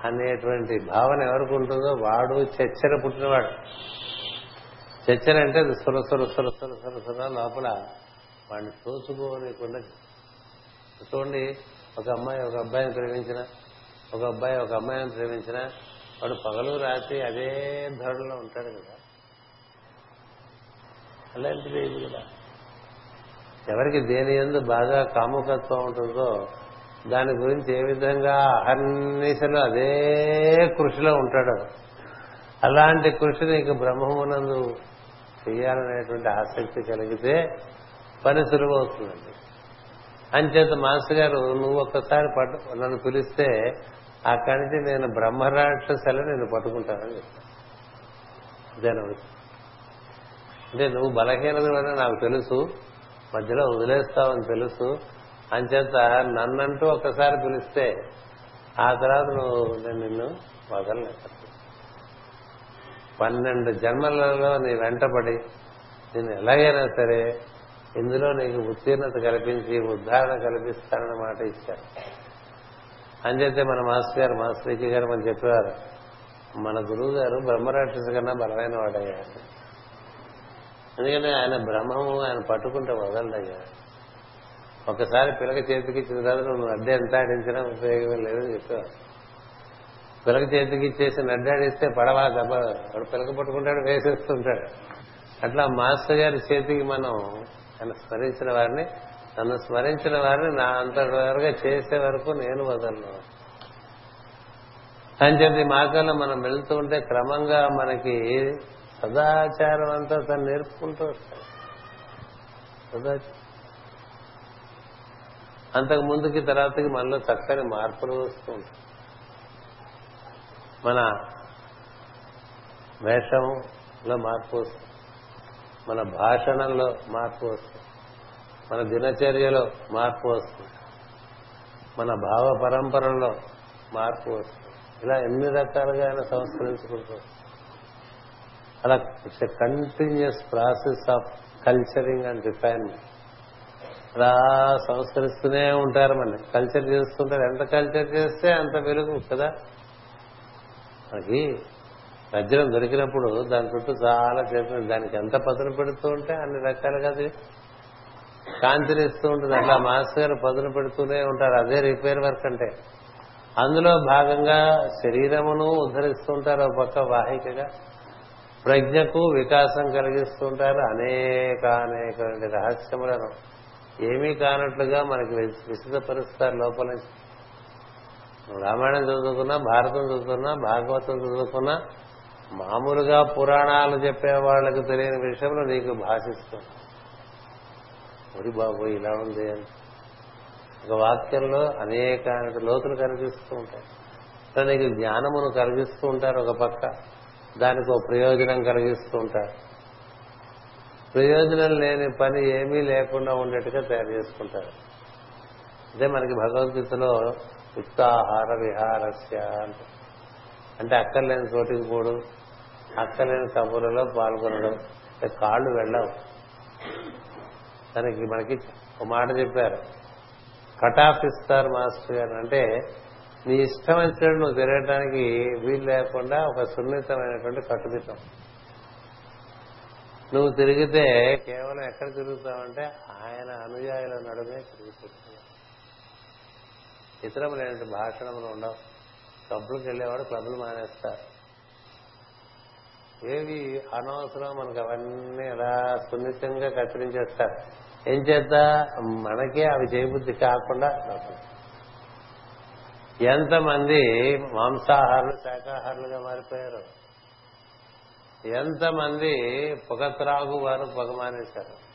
అనేటువంటి భావన ఎవరికి ఉంటుందో వాడు చచ్చర పుట్టినవాడు. చచ్చర అంటే అది సుర సుర సుర సుర సుర సుర లోపల వాడిని తోచుకోనికుండా చూడండి ఒక అమ్మాయి ఒక అబ్బాయిని ప్రేమించిన ఒక అబ్బాయి ఒక అమ్మాయిని ప్రేమించిన వాడు పగలు రాత్రి అదే ధరలో ఉంటాడు కదా. అలాంటిది ఇది కదా? ఎవరికి దేని ఎందు బాగా కాముకత్వం ఉంటుందో దాని గురించి ఏ విధంగా అహర్నిశలు అదే కృషిలో ఉంటాడు. అలాంటి కృషి నీకు బ్రహ్మమునందు చేయాలనేటువంటి ఆసక్తి కలిగితే పని సులువవుతుందండి. అంచేత మాస్టర్ గారు నువ్వు ఒక్కసారి పట్టు నన్ను పిలిస్తే అక్కడి నుంచి నేను బ్రహ్మరాక్షసలు నేను పట్టుకుంటానని చెప్తాను ఇదేనా అంటే నువ్వు బలహీనత నాకు తెలుసు మధ్యలో వదిలేస్తావని తెలుసు అంచేత నన్నంటూ ఒక్కసారి పిలిస్తే ఆ తర్వాత నువ్వు నేను నిన్ను వదలలేదు పన్నెండు జన్మలలో నీ వెంటపడి నేను ఎలాగైనా సరే ఇందులో నీకు ఉత్తీర్ణత కల్పించి ఉద్ధారణ కల్పిస్తానని మాట ఇచ్చారు అంచేతే మన మాస్టర్ గారు మాస్టర్ గారు మనం చెప్పేవారు మన గురువు గారు బ్రహ్మరాక్షసు కన్నా బలమైన వాడయ్యా. ఎందుకంటే ఆయన బ్రహ్మము ఆయన పట్టుకుంటే వదలడయ్యా ఒకసారి పిల్లక చేతికి ఇచ్చిన తర్వాత నువ్వు అడ్డే ఎంత ఆడించినా ఉపయోగం లేదని చెప్పేవారు పిలక చేతికి ఇచ్చేసి నడ్డాడిస్తే పడవ దెబ్బ వాడు పిలక పట్టుకుంటాడు వేసేస్తుంటాడు. అట్లా మాస్టర్ గారి చేతికి మనం ఆయన స్మరించిన వారిని నన్ను స్మరించిన వారిని నా అంతవరగా చేసే వరకు నేను వదలను. అని చెప్పి మార్గంలో మనం వెళ్తూ ఉంటే క్రమంగా మనకి సదాచారం అంతా తను నేర్పుకుంటూ వస్తాడు. సదాచారం. అంతకు ముందుకి తర్వాతకి మనలో చక్కని మార్పులు వస్తూ ఉంటాయి. మన వేషంలో మార్పు వస్తుంది. మన భాషణంలో మార్పు వస్తుంది. మన దినచర్యలో మార్పు వస్తుంది. మన భావ పరంపరలో మార్పు వస్తుంది. ఇలా ఎన్ని రకాలుగా ఆయన సంస్కరించుకుంటూ అలా it's continuous process of culturing and refinement. అలా సంస్కరిస్తూనే ఉంటారు మన కల్చర్ చేస్తుంటారు. ఎంత కల్చర్ చేస్తే అంత వెలుగు కదా? మనకి వజ్రం దొరికినప్పుడు దాని చుట్టూ చాలా చేసిన దానికి ఎంత పదును పెడుతూ ఉంటే అన్ని రకాలుగా అది కాంతినిస్తూ ఉంటుంది. అట్లా మాస్టర్ గారు పదును పెడుతూనే ఉంటారు. అదే రిపేర్ వర్క్ అంటే. అందులో భాగంగా శరీరమును ఉద్ధరిస్తూ ఉంటారు ఒక పక్క వాహికగా. ప్రజ్ఞకు వికాసం కలిగిస్తుంటారు అనేక అనేక రహస్యములను. ఏమీ కానట్లుగా మనకి విసిదపరుస్తారు లోపల నుంచి. రామాయణం చదువుకున్నా భారతం చదువుకున్నా భాగవతం చదువుకున్నా మామూలుగా పురాణాలు చెప్పే వాళ్ళకి తెలియని విషయంలో నీకు భాషిస్తుంది ఒరి బాబు ఇలా ఉంది అని. ఒక వాక్యంలో అనేక లోతులు కనిపిస్తూ ఉంటాయి. నీకు జ్ఞానమును కలిగిస్తూ ఉంటారు ఒక పక్క. దానికి ఒక ప్రయోజనం కలిగిస్తూ ఉంటారు. ప్రయోజనం లేని పని ఏమీ లేకుండా ఉండేట్టుగా తయారు చేసుకుంటారు. అదే మనకి భగవద్గీతలో ఉత్సాహార విహారస్య అంటే. అక్కర్లేని చోటికి పోడు అక్కర్లేని కబుర్లలో పాల్గొనడం కాళ్ళు వెళ్ళవు. దానికి మనకి ఒక మాట చెప్పారు. కట్ ఆఫ్ ఇస్తారు మాస్టర్ గారు. అంటే నీ ఇష్టం వచ్చినట్టు నువ్వు తిరగటానికి వీలు లేకుండా ఒక సున్నితమైనటువంటి కట్టుదిట్టం. నువ్వు తిరిగితే కేవలం ఎక్కడ తిరుగుతావంటే ఆయన అనుయాయుల నడుమే తిరుగుతున్నావు ఇతరములైన భాషణములు ఉండవు. క్లబ్లకు వెళ్ళేవాడు క్లబ్లు మానేస్తారు. ఏవి అనవసరం మనకు అవన్నీ అలా సున్నితంగా కత్తిరించేస్తారు. ఏం చేద్దా? మనకే అవి చేయబుద్ధి కాకుండా ఎంతమంది మాంసాహారులు శాకాహారులుగా మారిపోయారు? ఎంతమంది పొగ త్రాగు వారు పొగ మానేశారు?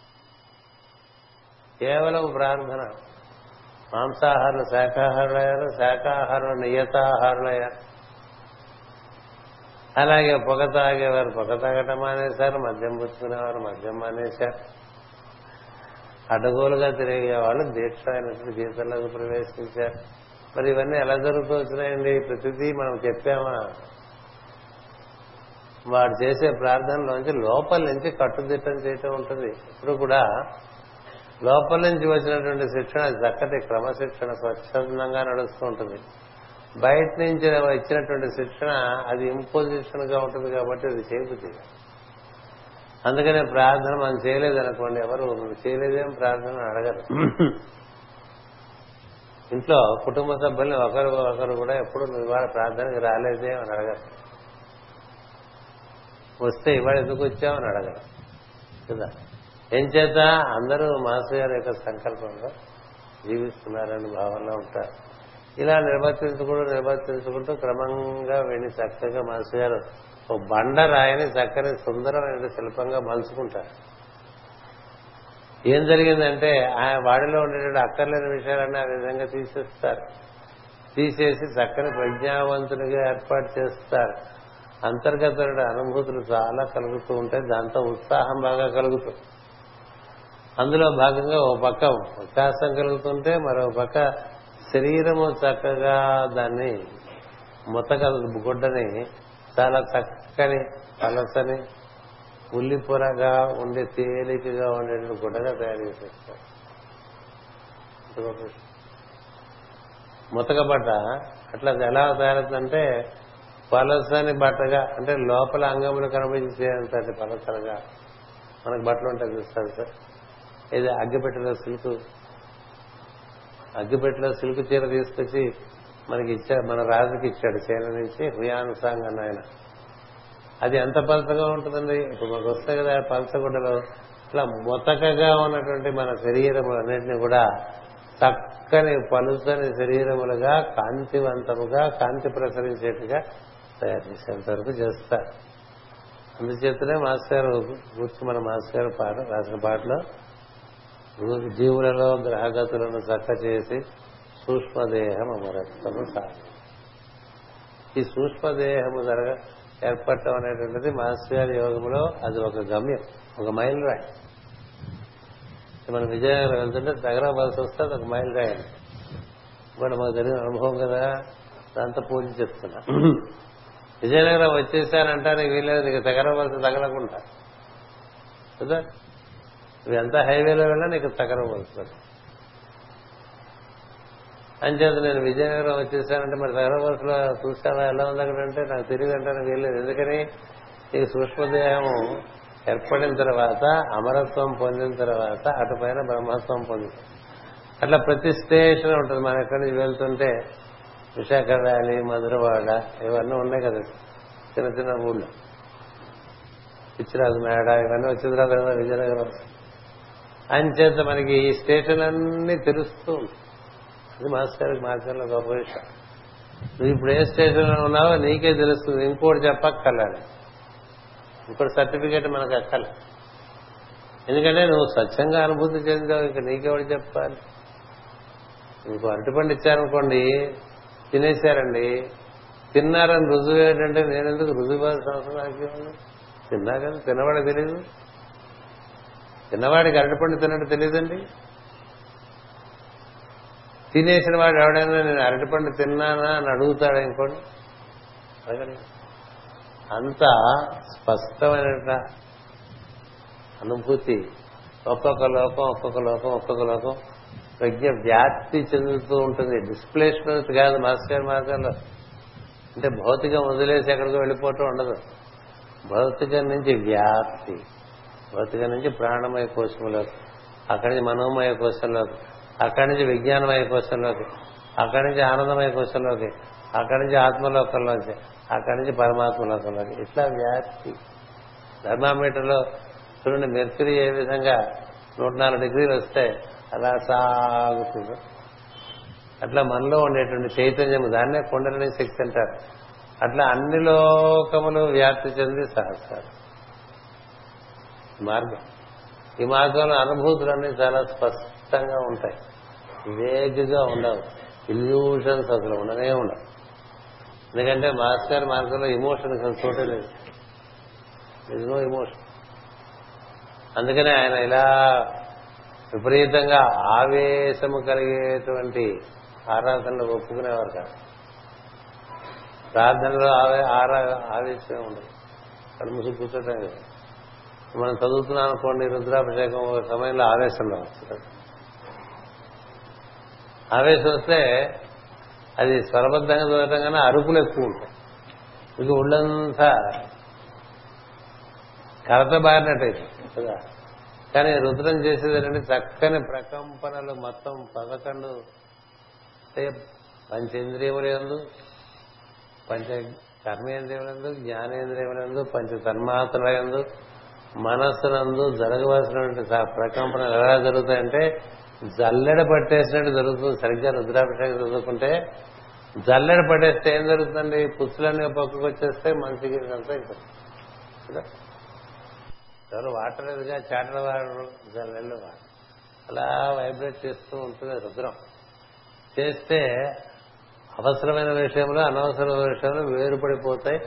కేవలం ప్రార్థన. మాంసాహారులు శాఖాహారులయ్యారు శాఖాహారులు నియతాహారులయ్యారు. అలాగే పొగ తాగేవారు పొగ తాగటం మానేశారు మద్యం పుచ్చుకునేవారు మద్యం మానేశారు. అడ్డగోలుగా తిరిగే వాళ్ళు దీక్ష అయినటువంటి జీవితంలోకి ప్రవేశించారు. మరి ఇవన్నీ ఎలా జరుగుతూ వచ్చినాయండి? ప్రతిదీ మనం చెప్పామా? వాడు చేసే ప్రార్థనలోంచి లోపల నుంచి కట్టుదిట్టం చేయటం ఉంటుంది. ఇప్పుడు కూడా లోపల నుంచి వచ్చినటువంటి శిక్షణ చక్కటి క్రమశిక్షణ స్వచ్ఛందంగా నడుస్తూ ఉంటుంది. బయట నుంచి ఇచ్చినటువంటి శిక్షణ అది ఇంపోజిషన్గా ఉంటుంది కాబట్టి అది చేయబుద్ధి అందుకనే ప్రార్థన మనం చేయలేదనుకోండి ఎవరు "నువ్వు చేయలేదేం ప్రార్థన అడగరు. ఇంట్లో కుటుంబ సభ్యుల్ని ఒకరు ఒకరు కూడా ఎప్పుడు నువ్వు ఇవాళ ప్రార్థనకి రాలేదే అని అడగరు. వస్తే ఇవాళ ఎందుకు వచ్చామని అని కదా? ఏం చేత అందరూ మాస్టర్ గారి యొక్క సంకల్పంలో జీవిస్తున్నారని భావనలో ఉంటారు. ఇలా నిర్వర్తించుకుంటూ నిర్వర్తించుకుంటూ క్రమంగా వెళ్ళి చక్కగా మాస్టర్ గారు ఓ బండ రాయని చక్కని సుందరమైన శిల్పంగా మలుచుకుంటారు. ఏం జరిగిందంటే ఆయన వాడిలో ఉండేటువంటి అక్కర్లేని విషయాలన్నీ ఆ విధంగా తీసేస్తారు. తీసేసి చక్కని ప్రజ్ఞావంతునిగా ఏర్పాటు చేస్తారు. అంతర్గత అనుభూతులు చాలా కలుగుతూ ఉంటాయి. దాంతో ఉత్సాహం బాగా కలుగుతుంది. అందులో భాగంగా ఓ పక్క ఉత్సాహం కలుగుతుంటే మరో పక్క శరీరము చక్కగా దాన్ని ముతక గుడ్డని చాలా చక్కని పలసని ఉల్లిపొరగా ఉండే తేలికగా ఉండేటువంటి గుడ్డగా తయారు చేసేస్తారు. ముతకబట్ట అట్లా ఎలా తయారవుతుందంటే పలసని బట్టగా అంటే లోపల అంగములు కనిపించేంతటి పలసనగా మనకు బట్టలు ఉంటాయి చూస్తారు సార్. ఇది అగ్గిపెట్టెలో సిల్క్ అగ్గిపెట్టెలో సిల్క్ చీర తీసుకొచ్చి మనకి ఇచ్చాడు మన రాజుకి ఇచ్చాడు చీర నుంచి హుయానుసాంగ్ అన్న ఆయన. అది ఎంత పలసగా ఉంటుందండి? ఇప్పుడు మనకు వస్తాయి కదా పలసగుడ్డలో. ఇట్లా మొతకగా ఉన్నటువంటి మన శరీరములు అన్నింటినీ కూడా చక్కని పలుసని శరీరములుగా కాంతివంతముగా కాంతి ప్రసరించేట్టుగా తయారు చేసేంత వరకు చేస్తారు అందుచేతనే మాస్టర్ గారు కూర్చు మన మాస్టర్ గారు పాట రాసిన పాటలో జీవులలో గ్రహగతులను చక్క చేసి సూక్ష్మదేహం అమరత్వము సాధి ఈ సూక్ష్మదేహము జరగ ఏర్పడటం అనేటువంటిది మాస్టర్ గారి యోగంలో అది ఒక గమ్యం ఒక మైల్ రాయి మనం విజయనగరం వెళ్తుంటే దగ్గర వస్తే అది ఒక మైల్ రాయి ఇప్పుడు మాకు జరిగిన అనుభవం కదా దాంతో పూజ చెప్తున్నా విజయనగరం వచ్చేసానంటానికి వీలేదు నీకు తగరవలసి వలస తగలకుండా. కదా? నువ్వు ఎంత హైవేలో వెళ్ళా నీకు తగర అంచేత నేను విజయనగరం వచ్చేసానంటే మరి తగర వలసలో చూసావా ఎలా ఉంది అక్కడ అంటే నాకు తిరిగి అంటానికి వీల్లేదు. ఎందుకని? ఈ సూక్ష్మదేహము ఏర్పడిన తర్వాత అమరత్వం పొందిన తర్వాత అటుపైన బ్రహ్మత్వం పొందుతుంది అట్లా ప్రతి స్టేషన్ ఉంటుంది. మనం ఎక్కడి నుంచి వెళ్తుంటే విశాఖ వ్యాలీ మధురవాడ ఇవన్నీ ఉన్నాయి కదా. చిన్న చిన్న ఊళ్ళో. పిచ్చిరాజు మేడ ఇవన్నీ వచ్చిన తర్వాత కదా విజయనగరం అంచేత మనకి ఈ స్టేషన్ అన్ని తెలుస్తూ ఉంటుంది అది మాస్టర్ మార్గంలో గొప్ప విషయం. నువ్వు ఇప్పుడు ఏ స్టేషన్లో ఉన్నావో నీకే తెలుస్తుంది. ఇంకోటి చెప్పక్కర్లేదు. ఇంకోటి సర్టిఫికేట్ మనకు అక్కల ఎందుకంటే నువ్వు స్వచ్ఛంగా అనుభూతి చెందావు. ఇంకా నీకెవడు చెప్పాలి? నీకు అరటిపండు ఇచ్చారనుకోండి తినేశారండి. తిన్నారని రుజువు ఏంటంటే నేను ఎందుకు రుజువు అవసరం నాకేముంది తిన్నా కదా తిన్నవాడికి తెలియదు తిన్నవాడికి అరటిపండు తిన్నట్టు తెలియదండి తినేసిన వాడు ఎవడైనా నేను అరటిపండు తిన్నానా అని అడుగుతాడు ఇంకోటి? అంత స్పష్టమైన అనుభూతి. ఒక్కొక్క లోకం ఒక్కొక్క లోకం ఒక్కొక్క లోకం. ప్రజ్ఞ వ్యాప్తి చెందుతూ ఉంటుంది. డిస్ప్లేస్మెంట్ కాదు మాస్టర్ మార్గంలో అంటే భౌతికం వదిలేసి ఎక్కడికో వెళ్ళిపోవటం ఉండదు. భౌతికం నుంచి వ్యాప్తి భౌతికం నుంచి ప్రాణమయ కోశంలోకి అక్కడి నుంచి మనోమయ కోశంలోకి అక్కడి నుంచి విజ్ఞానమయ కోశంలోకి అక్కడి నుంచి ఆనందమయ కోశంలోకి అక్కడి నుంచి ఆత్మలోకంలోకి అక్కడి నుంచి పరమాత్మలోకంలోకి. ఇట్లా వ్యాప్తి. థర్మామీటర్లో చూడండి మెర్క్యూరీ ఏ విధంగా నూట నాలుగు డిగ్రీలు వస్తే అలా సాగుతుంది. అట్లా మనలో ఉండేటువంటి చైతన్యం దాన్నే కుండలని శక్తి అంటారు. అట్లా అన్ని లోకములు వ్యాప్తి చెంది సహస్రాలు మార్గం. ఈ మార్గంలో అనుభూతులన్నీ చాలా స్పష్టంగా ఉంటాయి. వేగుగా ఉండవు. ఇల్యూషన్స్ అసలు ఉండనే ఉండవు. ఎందుకంటే మాస్టర్ మార్గంలో ఇమోషన్ అసలు చోటే లేదు. ఇస్ నో ఇమోషన్ అందుకనే ఆయన ఇలా విపరీతంగా ఆవేశము కలిగేటువంటి ఆరాధనలు ఒప్పుకునేవారు కాదు. ప్రార్థనలో ఆవే ఆరా ఆవేశమే ఉండదు. కడుముసు కూర్చోటం కదా. మనం చదువుతున్నాం అనుకోండి రుద్రాభిషేకం ఒక సమయంలో ఆవేశంలో వస్తుంది. ఆవేశం వస్తే అది స్వరబద్ధంగా చదవటం కన్నా అరుపులు ఎక్కువ ఉంటాయి. ఇక ఒళ్ళంతా కలత బారినట్టయితే కదా. కానీ రుద్రం చేసేది ఏంటంటే చక్కని ప్రకంపనలు మొత్తం పదకొండు అంటే పంచేంద్రియములందు పంచ కర్మేంద్రియములందు జ్ఞానేంద్రియములందు పంచ తన్మాత్రలందు మనస్సునందు జరగవలసినటువంటి స- ప్రకంపనలు ఎలా జరుగుతాయంటే జల్లెడ పట్టేసినట్టు జరుగుతుంది. సరిగ్గా రుద్రాభిషేకం చదువుకుంటే జల్లెడ పట్టేస్తే ఏం జరుగుతుందండి? పుచ్చులన్నీ పక్కకు వచ్చేస్తే మనిషికి ఇదంతా కదా? ఎవరు వాటర్ ఎదుగా చాటల వాడరు జల్లెళ్ళు అలా వైబ్రేట్ చేస్తూ ఉంటుంది రుద్రం. చేస్తే అవసరమైన విషయంలో అనవసరమైన విషయంలో వేరుపడిపోతాయి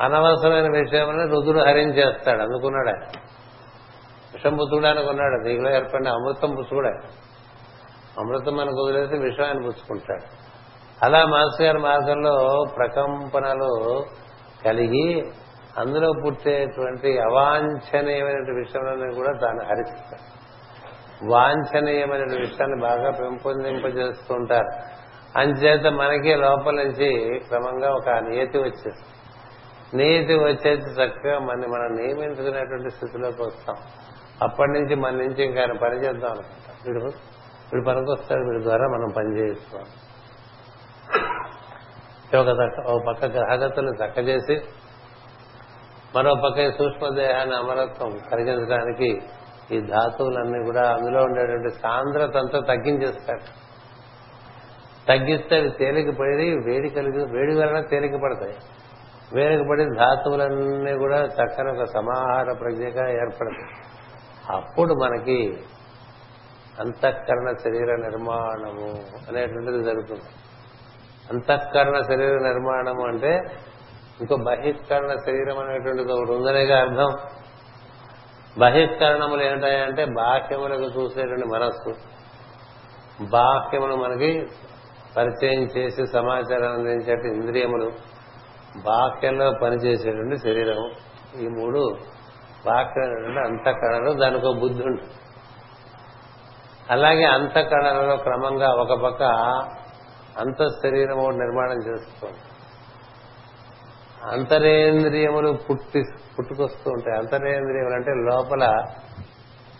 అనవసరమైన విషయంలో రుద్రుడు హరించేస్తాడు అందుకున్నాడు ఆయన. విషం పుచ్చుకోవడానికి ఉన్నాడు నీకులో ఏర్పడిన అమృతం పుచ్చుకోడా అమృతం మనకు వదిలేసి విషం ఆయన పుచ్చుకుంటాడు. అలా మాస్టర్ గారి మార్గంలో ప్రకంపనలు కలిగి అందులో పుట్టేటువంటి అవాంఛనీయమైన విషయాలను కూడా దాన్ని హరిస్తాడు వాంఛనీయమైన విషయాన్ని బాగా పెంపొందింపజేస్తుంటారు. అంచేత మనకి లోపల నుంచి క్రమంగా ఒక నియతి వచ్చేస్తుంది నియతి వచ్చేసి చక్కగా మన మనం నియమించుకునేటువంటి స్థితిలోకి వస్తాం. అప్పటి నుంచి మన నుంచి ఇంకా ఆయన పని చేద్దాం అనుకుంటాం. వీడు వీడు పనికొస్తాడు వీడి ద్వారా మనం పని చేయొచ్చు ఒక పక్క గ్రహగతులు చక్కజేసి మరో పక్క సూక్ష్మదేహాన్ని అమరత్వం కలిగించడానికి ఈ ధాతువులన్నీ కూడా అందులో ఉండేటువంటి సాంద్రతంతా తగ్గించేస్తాడు తగ్గిస్తే అవి తేలిక పడి వేడి కలిగి వేడి వలన తేలిక పడతాయి. వేడికపడి ధాతువులన్నీ కూడా చక్కని ఒక సమాహార ప్రజ్ఞగా ఏర్పడతాయి. అప్పుడు మనకి అంతఃకరణ శరీర నిర్మాణము అనేటువంటిది జరుగుతుంది. అంతఃకరణ శరీర నిర్మాణము అంటే ఇంకో బహిష్కరణ శరీరం అనేటువంటిది ఒకటి ఉందనేగా అర్థం. బహిష్కరణములు ఏంటంటే బాహ్యములకు చూసేటువంటి మనస్సు. బాహ్యములు మనకి పరిచయం చేసి సమాచారం అందించే ఇంద్రియములు. బాహ్యంలో పనిచేసేటువంటి శరీరం ఈ మూడు బాహ్యమైనటువంటి అంతఃకరణలు దానికి ఒక బుద్ధి ఉంటుంది అలాగే అంతఃకరణలో క్రమంగా ఒక పక్క అంతఃశరీరం ఒకటి నిర్మాణం చేసుకోండి. అంతరేంద్రియములు పుట్టి పుట్టుకొస్తూ ఉంటాయి. అంతరేంద్రియములు అంటే లోపల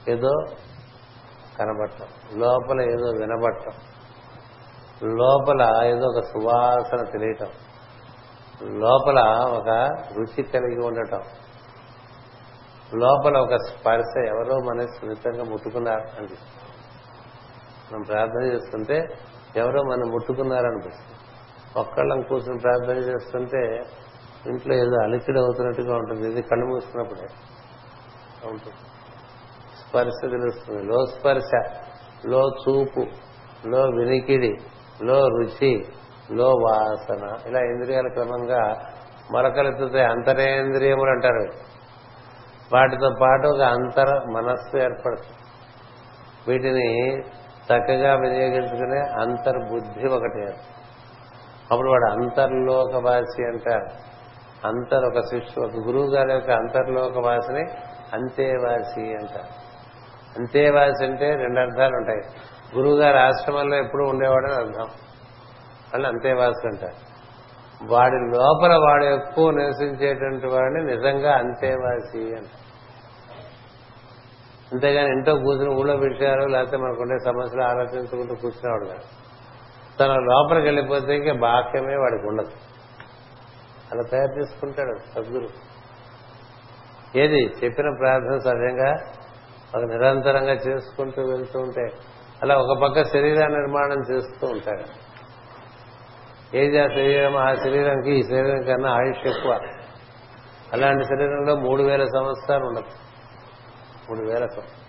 ఏదో కనబడటం. లోపల ఏదో వినబడటం. లోపల ఏదో ఒక సువాసన తెలియటం. లోపల ఒక రుచి కలిగి ఉండటం. లోపల ఒక స్పర్శ ఎవరో మన సున్నితంగా ముట్టుకున్నారు అనిపిస్తుంది మనం ప్రార్థన చేస్తుంటే ఎవరో మనం ముట్టుకున్నారనిపిస్తుంది. ఒక్కళ్ళం కూర్చుని ప్రార్థన చేస్తుంటే ఇంట్లో ఏదో అలికిడి అవుతున్నట్టుగా ఉంటుంది. ఇది కళ్ళు మూసుకున్నప్పుడే ఉంటుంది. స్పర్శ తెలుస్తుంది. లో స్పర్శ లో చూపు లో వినికిడి లో రుచి లో వాసన. ఇలా ఇంద్రియాల క్రమంగా మొలకలెత్తుతాయి అంతరేంద్రియములు అంటారు. వాటితో పాటు ఒక అంతర మనస్సు ఏర్పడుతుంది. వీటిని చక్కగా వినియోగించుకునే అంతర్బుద్ధి ఒకటి అప్పుడు వాడు అంతర్లోకవాసి అంటారు. అంతర్ ఒక శిష్యు ఒక గురువు గారి యొక్క అంతర్లోకవాసిని అంతేవాసి అంటారు అంతేవాసి అంటే రెండు అర్థాలు ఉంటాయి. గురువు గారి ఆశ్రమంలో ఎప్పుడు ఉండేవాడని అర్థం. అని అంతేవాసి అంటారు వాడి లోపల వాడు ఎక్కువ నివసించేటువంటి వాడిని నిజంగా అంతేవాసి అంటారు అంతేగాని ఇంట్లో కూర్చుని ఊళ్ళో విషయాలు లేకపోతే మనకుండే సమస్యలు ఆలోచించుకుంటూ కూర్చునేవాడు కాదు. తన లోపలికి వెళ్ళిపోతే ఇంకా బాక్యమే వాడికి ఉండదు. అలా తయారు చేసుకుంటాడు సద్గురు. ఏది? చెప్పిన ప్రార్థన సహజంగా ఒక నిరంతరంగా చేసుకుంటూ వెళ్తూ ఉంటే అలా ఒక పక్క శరీర నిర్మాణం చేస్తూ ఉంటాడు. ఏది ఆ శరీరం ఆ శరీరానికి ఈ శరీరం కన్నా ఆయుష్ ఎక్కువ. అలాంటి శరీరంలో మూడు వేల సంవత్సరాలు ఉండదు. మూడు వేల సంవత్సరాలు.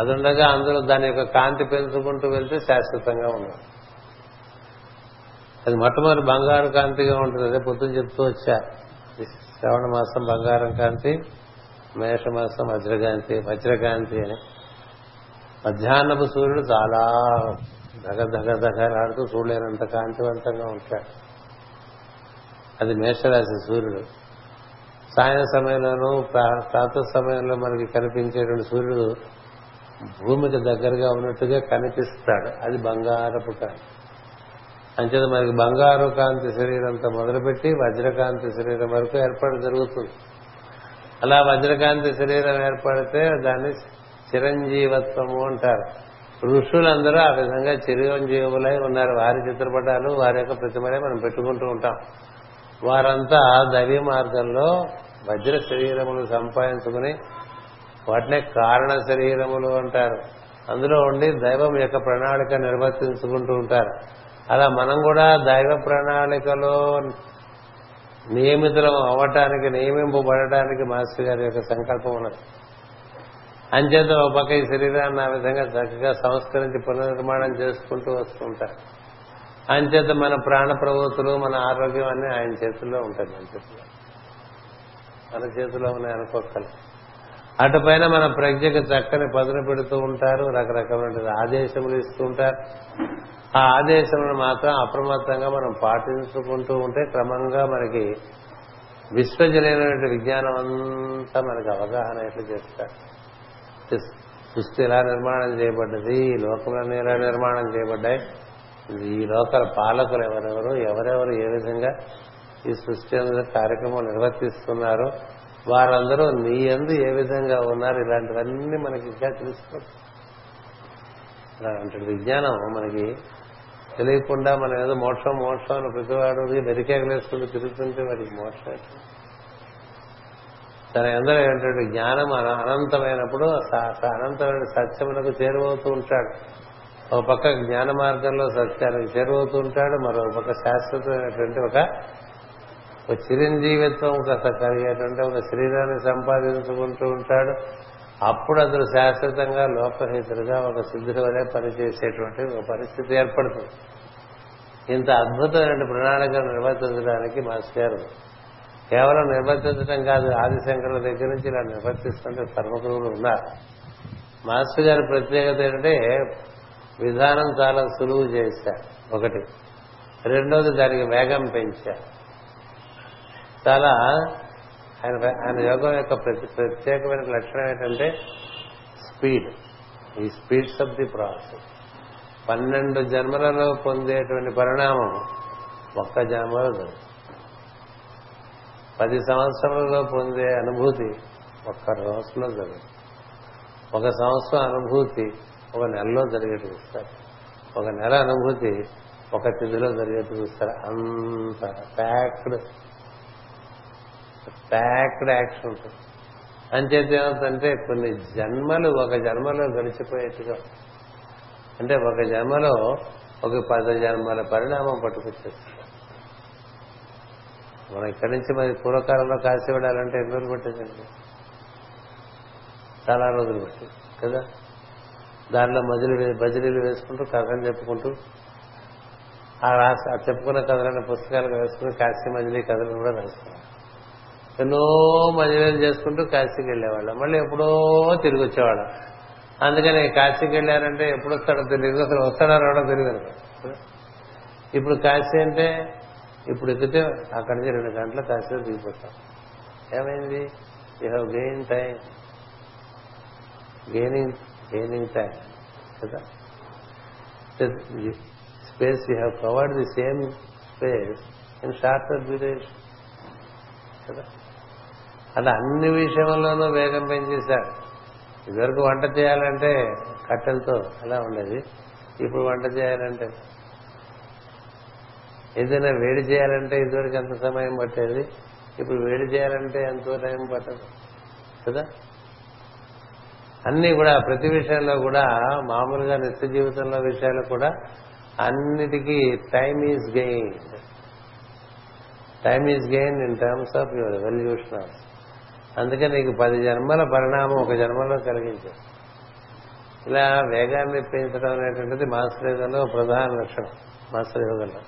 అది ఉండగా అందులో దాని యొక్క కాంతి పెంచుకుంటూ వెళ్తే శాశ్వతంగా ఉండదు. అది మొట్టమొదటి బంగారు కాంతిగా ఉంటుంది అదే పొద్దున చెప్తూ వచ్చా. శ్రవణ మాసం బంగారం కాంతి మేషమాసం వజ్రకాంతి వజ్రకాంతి అని. మధ్యాహ్నపు సూర్యుడు చాలా దగ దగ దగలాడుతూ చూడలేనంత కాంతివంతంగా ఉంటాడు. అది మేషరాశి సూర్యుడు. సాయం సమయంలోనూ ప్రాంత సమయంలో మనకి కనిపించేటువంటి సూర్యుడు భూమికి దగ్గరగా ఉన్నట్టుగా కనిపిస్తాడు. అది బంగారపు కాంతి. అంచేత మనకి బంగారు కాంతి శరీరంతో మొదలుపెట్టి వజ్రకాంతి శరీరం వరకు ఏర్పాటు జరుగుతుంది. అలా వజ్రకాంతి శరీరం ఏర్పడితే దాన్ని చిరంజీవత్వము అంటారు. ఋషులందరూ ఆ విధంగా చిరంజీవులై ఉన్నారు. వారి చిత్రపటాలు వారి యొక్క ప్రతిమలే మనం పెట్టుకుంటూ ఉంటాం. వారంతా దైవీ మార్గంలో వజ్ర శరీరములు సంపాదించుకుని వాటినే కారణ శరీరములు అంటారు. అందులో ఉండి దైవం యొక్క ప్రణాళిక నిర్వర్తించుకుంటూ ఉంటారు. అలా మనం కూడా దైవ ప్రణాళికలో నియమితులం అవ్వటానికి నియమింపబడటానికి మాస్టర్ గారి యొక్క సంకల్పం ఉన్నది. అంచేత ఒక పక్క ఈ శరీరాన్ని ఆ విధంగా చక్కగా సంస్కరించి పునర్నిర్మాణం చేసుకుంటూ వస్తుంటారు అంచేత మన ప్రాణ ప్రవృత్తులు మన ఆరోగ్యం అన్ని ఆయన చేతుల్లో ఉంటుంది మన చేతిలో మన చేతిలో ఉన్నాయి అనుకోకలు అటుపైన మన ప్రజ్ఞకు చక్కని పదును పెడుతూ ఉంటారు రకరకమైన ఆదేశములు ఇస్తూ ఉంటారు. ఆ ఆదేశములను మాత్రం అప్రమత్తంగా మనం పాటించుకుంటూ ఉంటే క్రమంగా మనకి విశ్వజనైనటువంటి విజ్ఞానం అంతా మనకి అవగాహన ఎట్లా చేస్తారు? సృష్టి ఎలా నిర్మాణం చేయబడ్డది? ఈ లోకములన్నీ ఎలా నిర్మాణం చేయబడ్డాయి? ఈ లోకల పాలకులు ఎవరెవరు? ఎవరెవరు ఏ విధంగా ఈ సృష్టి అనేది కార్యక్రమం నిర్వర్తిస్తున్నారు వారందరూ నీ ఎందు ఏ విధంగా ఉన్నారు? ఇలాంటివన్నీ మనకి ఇంకా తెలుసుకోవచ్చు అలాంటి విజ్ఞానం మనకి తెలియకుండా మనం ఏదో మోక్షం మోక్షం అని ప్రతివాడు వెరికేగలేసుకుంటూ తిరుగుతుంటే వాడికి మోక్షం తన ఎందరో ఏంటంటే జ్ఞానం అనంతమైనప్పుడు అనంతమైన సత్యములకు చేరువవుతూ ఉంటాడు. ఒక పక్క జ్ఞాన మార్గంలో సత్యానికి చేరువవుతూ ఉంటాడు మరో పక్క శాశ్వతమైనటువంటి ఒక చిరంజీవిత్వం కలిగేటువంటి ఒక శరీరాన్ని సంపాదించుకుంటూ ఉంటాడు. అప్పుడు అతను శాశ్వతంగా లోకహితులుగా ఒక సిద్ధుల వలె పనిచేసేటువంటి ఒక పరిస్థితి ఏర్పడుతుంది. ఇంత అద్భుతమైన ప్రణాళికను నిర్వర్తించడానికి మాస్టర్ గారు కేవలం నిర్వర్తించడం కాదు ఆదిశంకరుల దగ్గర నుంచి ఇలా నిర్వర్తిస్తుంటే సర్వగురువులు ఉన్నారు. మాస్టర్ గారి ప్రత్యేకత ఏంటంటే విధానం చాలా సులువు చేశారు. ఒకటి. రెండోది దానికి వేగం పెంచారు. చాలా ఆయన ఆయన యోగం యొక్క ప్రతి ప్రత్యేకమైన లక్షణం ఏంటంటే స్పీడ్. ఈ స్పీడ్స్ ఆఫ్ ది ప్రాసెస్. పన్నెండు జన్మలలో పొందేటువంటి పరిణామం ఒక్క జన్మలో జరుగుతుంది పది సంవత్సరాలలో పొందే అనుభూతి ఒక్క రోజులో జరుగుతుంది ఒక సంవత్సరం అనుభూతి ఒక నెలలో జరిగేట్టు చూస్తారు. ఒక నెల అనుభూతి ఒక తిథిలో జరిగేట్టు చూస్తారు. అంత ప్యాక్డ్ ప్యాక్డ్ యాక్షన్ ఉంటుంది అంచేత ఏమవుతుందంటే కొన్ని జన్మలు ఒక జన్మలో గడిచిపోయేట్టుగా. అంటే ఒక జన్మలో ఒక పద జన్మల పరిణామం పట్టుకొచ్చేస్తుంది. మనం ఇక్కడి నుంచి మరి పూర్వకాలంలో కాశీ వెళ్ళాలంటే ఎన్ని రోజులు పట్టేదండి చాలా రోజులు పట్టింది కదా? దానిలో మజిలీ బజిలీలు వేసుకుంటూ కథలు చెప్పుకుంటూ ఆ రాసి ఆ చెప్పుకున్న కథలైన పుస్తకాలు వేసుకుని కాశీ మజిలీ కథలు కూడా రాసుకున్నాం ఎన్నో మజిలీలు చేసుకుంటూ కాశీకి వెళ్ళేవాళ్ళం. మళ్ళీ ఎప్పుడో తిరిగి వచ్చేవాళ్ళం అందుకని కాశీకి వెళ్ళారంటే ఎప్పుడు వస్తాడో తెలియదు. అసలు వస్తాడో రావడో తెలియదు ఇప్పుడు కాశీ అంటే ఇప్పుడు ఎక్కితే అక్కడి నుంచి రెండు గంటల కాశీలో దిగిపోతాం. ఏమైంది? You have gain time gaining gaining time కదా? Space you have covered the same space in shorter duration కదా? అలా అన్ని విషయంలోనూ వేగం పెంచేశాడు. ఇదివరకు వంట చేయాలంటే కట్టెలతో అలా ఉండేది. ఇప్పుడు వంట చేయాలంటే ఏదైనా వేడి చేయాలంటే ఇదివరకు ఎంత సమయం పట్టేది. ఇప్పుడు వేడి చేయాలంటే ఎంతో టైం పట్టదు. కదా? అన్ని కూడా ప్రతి విషయంలో కూడా మామూలుగా నిత్య జీవితంలో విషయాలు కూడా అన్నిటికీ time is gain time is gain in terms of your evolution అందుకని నీకు పది జన్మల పరిణామం ఒక జన్మలో కలిగించారు ఇలా వేగాన్ని పెంచడం అనేటువంటిది మాస్టర్ యోగంలో ప్రధాన లక్షణం మాస్టర్ యోగంలో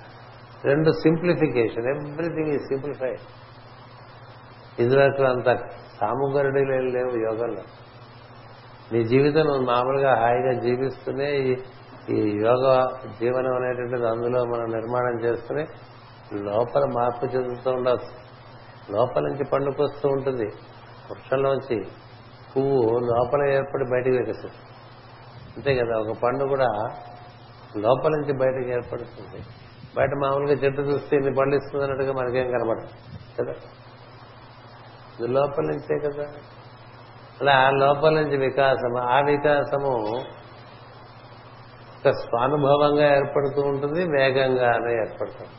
రెండు సింప్లిఫికేషన్ ఎవ్రీథింగ్ ఈ సింప్లిఫైడ్. ఇదివరకు అంత సాముగరుడీలు ఏం లేవు యోగంలో. నీ జీవితం మామూలుగా హాయిగా జీవిస్తూనే ఈ- ఈ యోగ జీవనం అనేటువంటిది అందులో మనం నిర్మాణం చేసుకుని లోపల మార్పు చెందుతూ ఉండవచ్చు. లోపల నుంచి పండుకొస్తూ ఉంటుంది. వృక్షంలోంచి పువ్వు లోపల ఏర్పడి బయటకు వికసిస్తుంది అంతే కదా ఒక పండు కూడా లోపల నుంచి బయటకు ఏర్పడుతుంది. బయట మామూలుగా చెట్టు చూస్తే ఇన్ని పండు ఇస్తుంది అన్నట్టుగా మనకేం కనబడదు కదా? ఇది లోపల నుంచే కదా. అలా లోపల నుంచి వికాసము ఆ వికాసము ఒక స్వానుభవంగా ఏర్పడుతూ ఉంటుంది వేగంగానే ఏర్పడుతుంది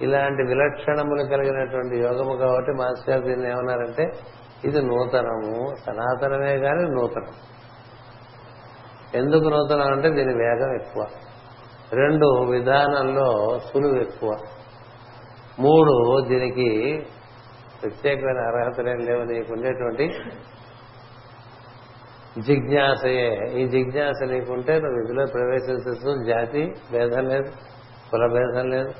ఇలాంటి విలక్షణములు కలిగినటువంటి యోగము కాబట్టి మాస్టర్ దీన్ని ఏమన్నారంటే ఇది నూతనము. సనాతనమే కానీ నూతనం. ఎందుకు నూతనం అంటే దీని వేగం ఎక్కువ. రెండు విధానంలో సులువు ఎక్కువ. మూడు దీనికి ప్రత్యేకమైన అర్హతలేం లేవు నీకు ఉండేటువంటి జిజ్ఞాసయే. ఈ జిజ్ఞాస నీకుంటే నువ్వు ఇందులో ప్రవేశించు జాతి భేదం లేదు కుల భేదం లేదు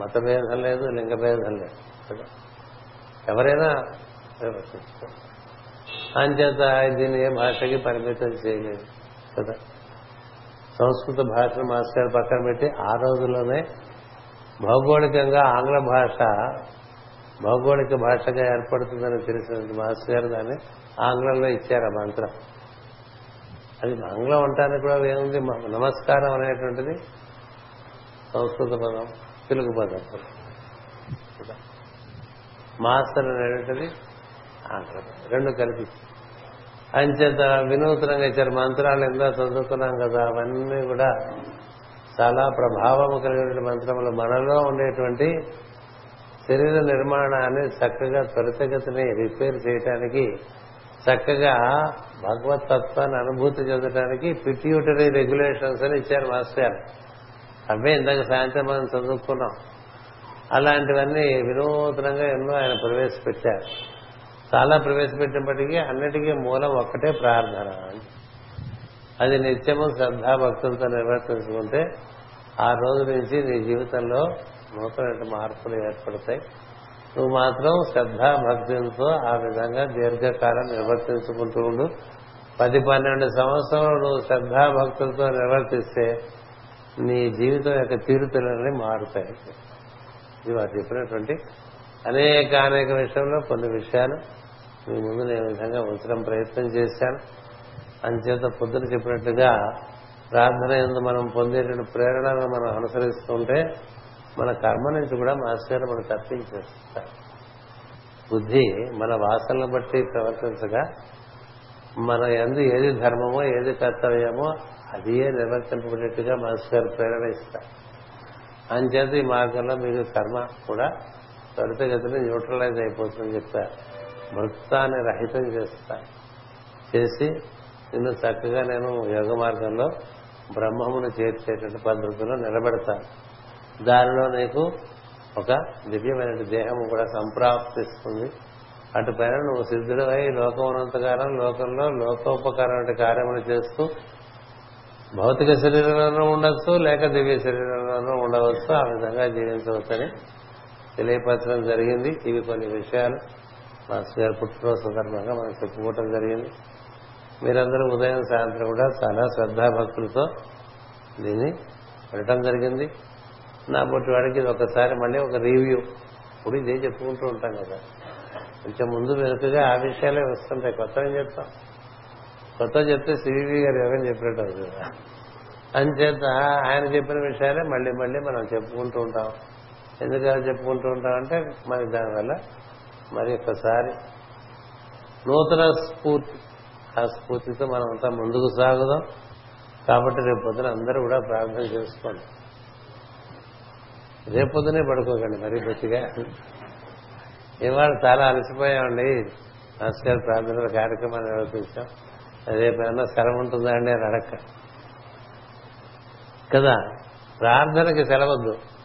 మత భేదం లేదు లింగ భేదం లేదు. ఎవరైనా ప్రవేశిస్తారు అంచేత దీన్ని ఏ భాషకి పరిమితం చేయలేదు కదా. సంస్కృత భాషను మాస్టర్ పక్కన పెట్టి ఆ రోజుల్లోనే భౌగోళికంగా ఆంగ్ల భాష భౌగోళిక భాషగా ఏర్పడుతుందని తెలిసిన మాస్టర్ గారు దాన్ని ఆంగ్లంలో ఇచ్చారు ఆ మంత్రం. అది ఆంగ్లం అంటానికి కూడా ఏముంది? నమస్కారం అనేటువంటిది సంస్కృత పదం తెలుగు పదం. మాస్టర్ అనేటువంటిది అంటారు. రెండు కలిపి. అంచేత వినూతనంగా ఇచ్చారు. మంత్రాలు ఎంతో చదువుకున్నాం కదా అవన్నీ కూడా చాలా ప్రభావం కలిగిన మంత్రములు. మనలో ఉండేటువంటి శరీర నిర్మాణాన్ని చక్కగా త్వరితగతిని రిపేర్ చేయటానికి చక్కగా భగవత్ తత్వాన్ని అనుభూతి చెందడానికి పిట్యూటరీ రెగ్యులేషన్స్ అని ఇచ్చారు మాస్టర్ అవే ఇందాక సాయంత్రం మనం చదువుకున్నాం. అలాంటివన్నీ వినూతనంగా ఎన్నో ఆయన ప్రవేశపెట్టారు. చాలా ప్రవేశపెట్టినప్పటికీ అన్నిటికీ మూలం ఒక్కటే ప్రార్థన. అది నిత్యము శ్రద్ధాభక్తులతో నిర్వర్తించుకుంటే ఆ రోజు నుంచి నీ జీవితంలో నూతన మార్పులు ఏర్పడతాయి. నువ్వు మాత్రం శ్రద్ధాభక్తులతో ఆ విధంగా దీర్ఘకాలం నిర్వర్తించుకుంటూ ఉండు. పది పన్నెండు సంవత్సరాలు నువ్వు శ్రద్ధాభక్తులతో నిర్వర్తిస్తే నీ జీవితం యొక్క తీరుతలన్నీ మారుతాయి. ఇది వారు చెప్పినటువంటి అనేక అనేక విషయంలో కొన్ని విషయాలు మీ ముందు నేను విధంగా ఉంచడం ప్రయత్నం చేశాను. అంచేత పొద్దున చెప్పినట్టుగా ప్రార్థన ఎందు మనం పొందేటువంటి ప్రేరణను మనం అనుసరిస్తుంటే మన కర్మ నుంచి కూడా మాస్టర్ మనం తప్పించేస్తారు. బుద్ధి మన వాసనను బట్టి ప్రవర్తించగా మన ఎందు ఏది ధర్మమో ఏది కర్తవ్యమో అదియే నిర్వర్తింపబడేట్టుగా మాస్టర్ ప్రేరణ ఇస్తారు. అంచేత ఈ మార్గంలో మీకు కర్మ కూడా త్వరితగతిని న్యూట్రలైజ్ అయిపోతుందని చెప్తా మృతాన్ని రహితం చేస్తా. చేసి నిన్ను చక్కగా నేను యోగ మార్గంలో బ్రహ్మమును చేర్చేటువంటి పద్ధతిలో నిలబెడతాను దానిలో నీకు ఒక దివ్యమైన దేహము కూడా సంప్రాప్తిస్తుంది. అటు పైన నువ్వు సిద్ధుడవై లోకం ఉన్నంతకాలం లోకంలో లోకోపకారమైన కార్యములు చేస్తూ భౌతిక శరీరంలోనూ ఉండొచ్చు లేక దివ్య శరీరంలోనూ ఉండవచ్చు ఆ విధంగా జీవించవచ్చని తెలియపరచడం జరిగింది. ఇవి కొన్ని విషయాలు మాస్టర్ గారు పుట్టినరోజు సందర్భంగా మనం చెప్పుకోవటం జరిగింది. మీరందరూ ఉదయం సాయంత్రం కూడా చాలా శ్రద్ధాభక్తులతో దీన్ని వినటం జరిగింది. నా బట్టి వాడికి ఇది ఒకసారి మళ్ళీ ఒక రివ్యూ. ఇప్పుడు ఇదే చెప్పుకుంటూ ఉంటాం కదా. కొంచెం ముందు వెనుకగా ఆ విషయాలే వస్తుంటాయి. కొత్త ఏం చెప్తాం. కొత్త చెప్తే సివివి గారు ఎవరైనా చెప్పినట్టు కదా. అంచేత ఆయన చెప్పిన విషయాలే మళ్ళీ మళ్ళీ మనం చెప్పుకుంటూ ఉంటాం. ఎందుకు అలా చెప్పుకుంటూ ఉంటామంటే మరి దానివల్ల మరి ఒకసారి నూతన స్ఫూర్తి ఆ స్ఫూర్తితో మనం అంతా ముందుకు సాగుదాం. కాబట్టి రేపు పొద్దున అందరూ కూడా ప్రార్థన చేసుకోండి. రేపు పొద్దునే పడుకోకండి మరీ బొత్తిగా. ఇవాళ చాలా అలసిపోయామండి. నమస్కారం ప్రార్థన ప్రార్థనల కార్యక్రమాన్ని నిర్వహించాం. రేపు ఏమన్నా సెలవు ఉంటుందా అండి అని అడక్క. కదా ప్రార్థనకి సెలవద్దు.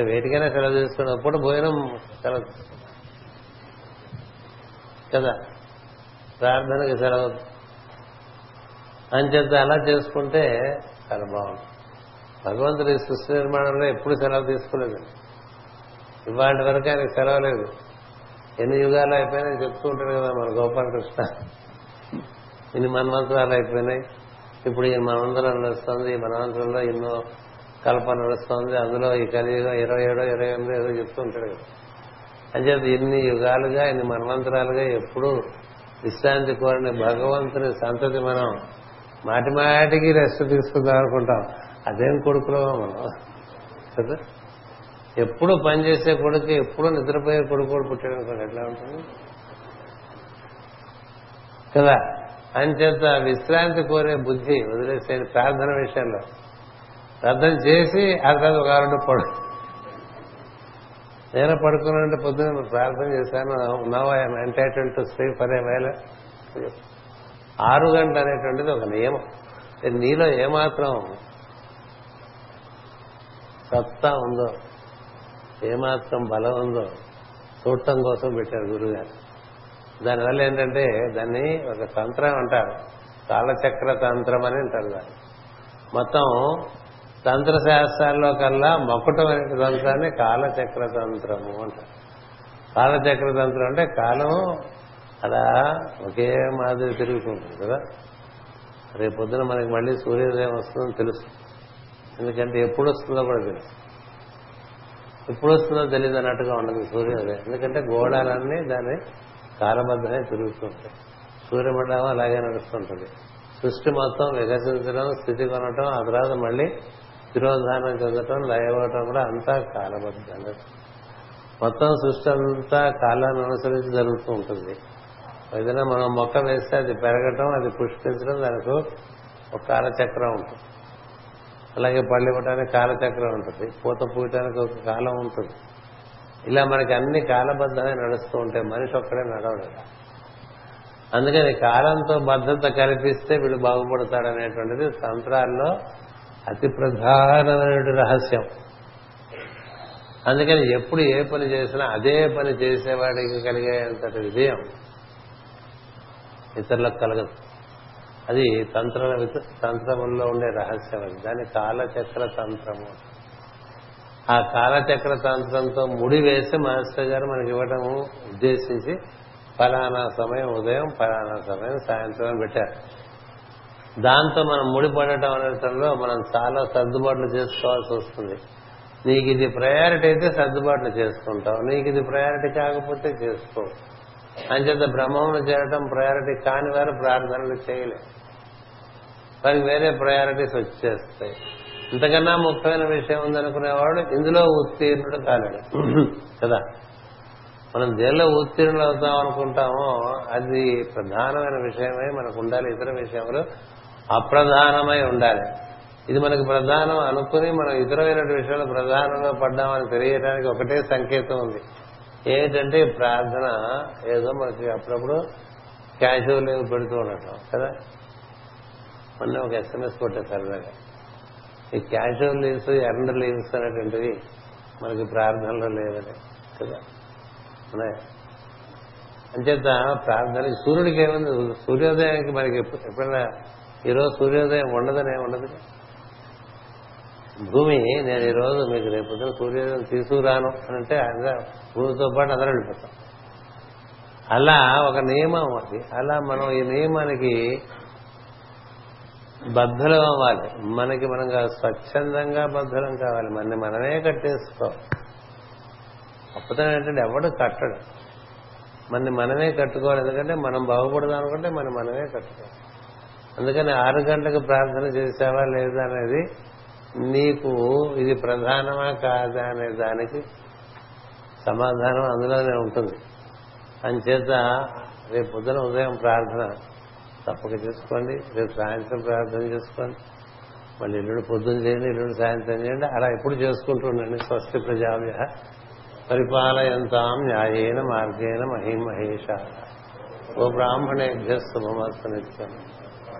వేటికైనా సెలవు తీసుకున్నప్పుడు భోజనం సెలవు కదా? ప్రార్థనకి సెలవు. అంచేత అలా చేసుకుంటే చాలా బాగుంది. భగవంతుడు ఈ సృష్టి నిర్మాణంలో ఎప్పుడు సెలవు తీసుకోలేదు. ఇవాళ వరకు ఆయనకు సెలవు లేదు. ఎన్ని యుగాలు అయిపోయినాయి చెప్తూ ఉంటాడు కదా మన గోపాలకృష్ణ. ఇన్ని మన్వంతరాలు అయిపోయినాయి. ఇప్పుడు ఈ మనందరం నడుస్తుంది. ఈ ఎన్నో కల్పన నడుస్తోంది. అందులో ఈ కలియుగం ఇరవై ఏడో ఇరవై ఎనిమిదో ఏదో చెప్తుంటాడు కదా. అంచేత ఇన్ని యుగాలుగా ఇన్ని మన్వంతరాలుగా ఎప్పుడు విశ్రాంతి కోరిన భగవంతుని సంతతి మనం మాటి మాటికి రెస్ట్ తీసుకుందాం అనుకుంటాం. అదేం కొడుకులో మనం? కదా? ఎప్పుడు పనిచేసే కొడుకు ఎప్పుడు నిద్రపోయే కొడుకు కూడా పుట్టాడు అనుకోండి. ఎట్లా ఉంటుంది? కదా? అంచేత విశ్రాంతి కోరే బుద్ధి వదిలేసే ప్రార్థన విషయంలో. ప్రార్థన చేసి ఆ తర్వాత ఒక రెండు పడు నేను పడుకున్నానంటే పొద్దున ప్రార్థన చేశాను now I'm entitled to sleep for a వేల ఆరు గంటలు అనేటువంటిది ఒక నియమం. నీలో ఏమాత్రం సత్తా ఉందో ఏమాత్రం బలం ఉందో చూడటం కోసం పెట్టారు గురుగారు. దానివల్ల ఏంటంటే దాన్ని ఒక తంత్రం అంటారు. కాలచక్ర తంత్రం అని అంటారు దాన్ని. మొత్తం తంత్ర శాస్త్రాల్లో కల్లా మొక్కటం అనే తంత్రాన్ని కాలచక్ర తంత్రము అంటారు. కాలచక్ర తంత్రం అంటే కాలం అలా ఒకే మాదిరి తిరుగుతుంటుంది కదా. రేపు పొద్దున మనకి మళ్ళీ సూర్యోదయం వస్తుందని తెలుసు. ఎందుకంటే ఎప్పుడు వస్తుందో కూడా తెలుసు. ఎప్పుడు వస్తుందో తెలియదు అన్నట్టుగా ఉండదు సూర్యోదయం. ఎందుకంటే గోడాలన్నీ దాన్ని కాలబద్ధమే తిరుగుతుంటాయి. సూర్యమండలం అలాగే నడుస్తుంటుంది. సృష్టి మొత్తం వికసించడం స్థితి కొనటం ఆ తర్వాత మళ్ళీ తిరోధానం చెందటం లయవటం కూడా అంతా కాలబద్ధంగా మొత్తం సృష్టి అంతా కాలాన్ని అనుసరించి జరుగుతూ ఉంటుంది. ఏదైనా మనం మొక్క వేస్తే అది పెరగటం అది పుష్పించడం దానికి ఒక కాలచక్రం ఉంటుంది. అలాగే పళ్ళు ఇవ్వడానికి కాలచక్రం ఉంటుంది. పూత పూయటానికి ఒక కాలం ఉంటుంది. ఇలా మనకి అన్ని కాలబద్ధమే నడుస్తూ ఉంటాయి మనిషి ఒక్కడే నడవడు అందుకని కాలంతో బద్ధత కల్పిస్తే వీడు బాగుపడతాడనేటువంటిది తంత్రాల్లో అతి ప్రధానమైన రహస్యం. అందుకని ఎప్పుడు ఏ పని చేసినా అదే పని చేసేవాడికి కలిగేంతటి విజయం ఇతరులకు కలగదు. అది తంత్ర తంత్రముల్లో ఉండే రహస్యం అది. దాని కాలచక్ర తంత్రము. ఆ కాలచక్ర తంత్రంతో ముడి వేసి మాస్టర్ గారు మనకి ఇవ్వడం ఉద్దేశించి ఫలానా సమయం ఉదయం ఫలానా సమయం సాయంత్రం పెట్టారు. దాంతో మనం ముడిపడటం అనేటంలో మనం చాలా సర్దుబాట్లు చేసుకోవాల్సి వస్తుంది. నీకు ఇది ప్రయారిటీ అయితే సర్దుబాట్లు చేసుకుంటావు. నీకు ఇది ప్రయారిటీ కాకపోతే చేసుకో. అంచేత బ్రహ్మమును చేరటం ప్రయారిటీ కాని వారు ప్రార్థనలు చేయలేరు వారికి వేరే ప్రయారిటీస్ వచ్చేస్తాయి. ఇంతకన్నా ముఖ్యమైన విషయం ఉందనుకునేవాడు ఇందులో ఉత్తీర్ణుడు కాలేడు. కదా? మనం దేనిలో ఉత్తీర్ణులు అవుతాం అనుకుంటామో అది ప్రధానమైన విషయమై మనకు ఉండాలి. ఇతర విషయంలో అప్రధానమై ఉండాలి. ఇది మనకు ప్రధానం అనుకుని మనం ఇతరమైన విషయంలో ప్రధానంలో పడ్డామని తెలియడానికి ఒకటే సంకేతం ఉంది. ఏంటంటే ప్రార్థన ఏదో మనకి అప్పుడప్పుడు క్యాజువల్ లీవ్ పెడుతూ ఉండటం కదా? మొన్న ఒక ఎస్ఎంఎస్ కొట్టే సరదాగా. ఈ క్యాజువల్ లీవ్స్ ఎర్న్ లీవ్స్ అనేటువంటివి మనకి ప్రార్థనలో లేదని కదా? ఉన్నాయి అంచేత ప్రార్థన సూర్యుడికి ఏముంది? సూర్యోదయానికి మనకి ఎప్పుడైనా ఈరోజు సూర్యోదయం ఉండదనే ఉండదు భూమి నేను ఈరోజు మీకు రేపు సూర్యోదయం తీసుకురాను అని అంటే భూమితో పాటు అందరూ వెళ్ళిపోతాం. అలా ఒక నియమం అది. అలా మనం ఈ నియమానికి బద్ధలం అవ్వాలి. మనకి మనం స్వచ్ఛందంగా బద్ధలం కావాలి. మన మనమే కట్టేసుకో అప్పుతం ఏంటంటే ఎవడు కట్టడు. మన మనమే కట్టుకోవాలి. ఎందుకంటే మనం బాగుపడదాం అనుకుంటే మనం మనమే కట్టుకోవాలి. అందుకని ఆరు గంటలకు ప్రార్థన చేసావా లేదా అనేది నీకు ఇది ప్రధానమా కాదా అనే దానికి సమాధానం అందులోనే ఉంటుంది. అంచేత రేపు పొద్దున ఉదయం ప్రార్థన తప్పక చేసుకోండి. రేపు సాయంత్రం ప్రార్థన చేసుకోండి. మళ్ళీ ఇల్లుడు పొద్దున చేయండి ఇల్లుడు సాయంత్రం చేయండి. అలా ఎప్పుడు చేసుకుంటూ ఉండండి. స్వస్తి ప్రజావ్య పరిపాలయంతాం న్యాయేన మార్గేణ మహిమహేష. ఓ బ్రాహ్మణేభ్య శుభమస్తు నిత్యం.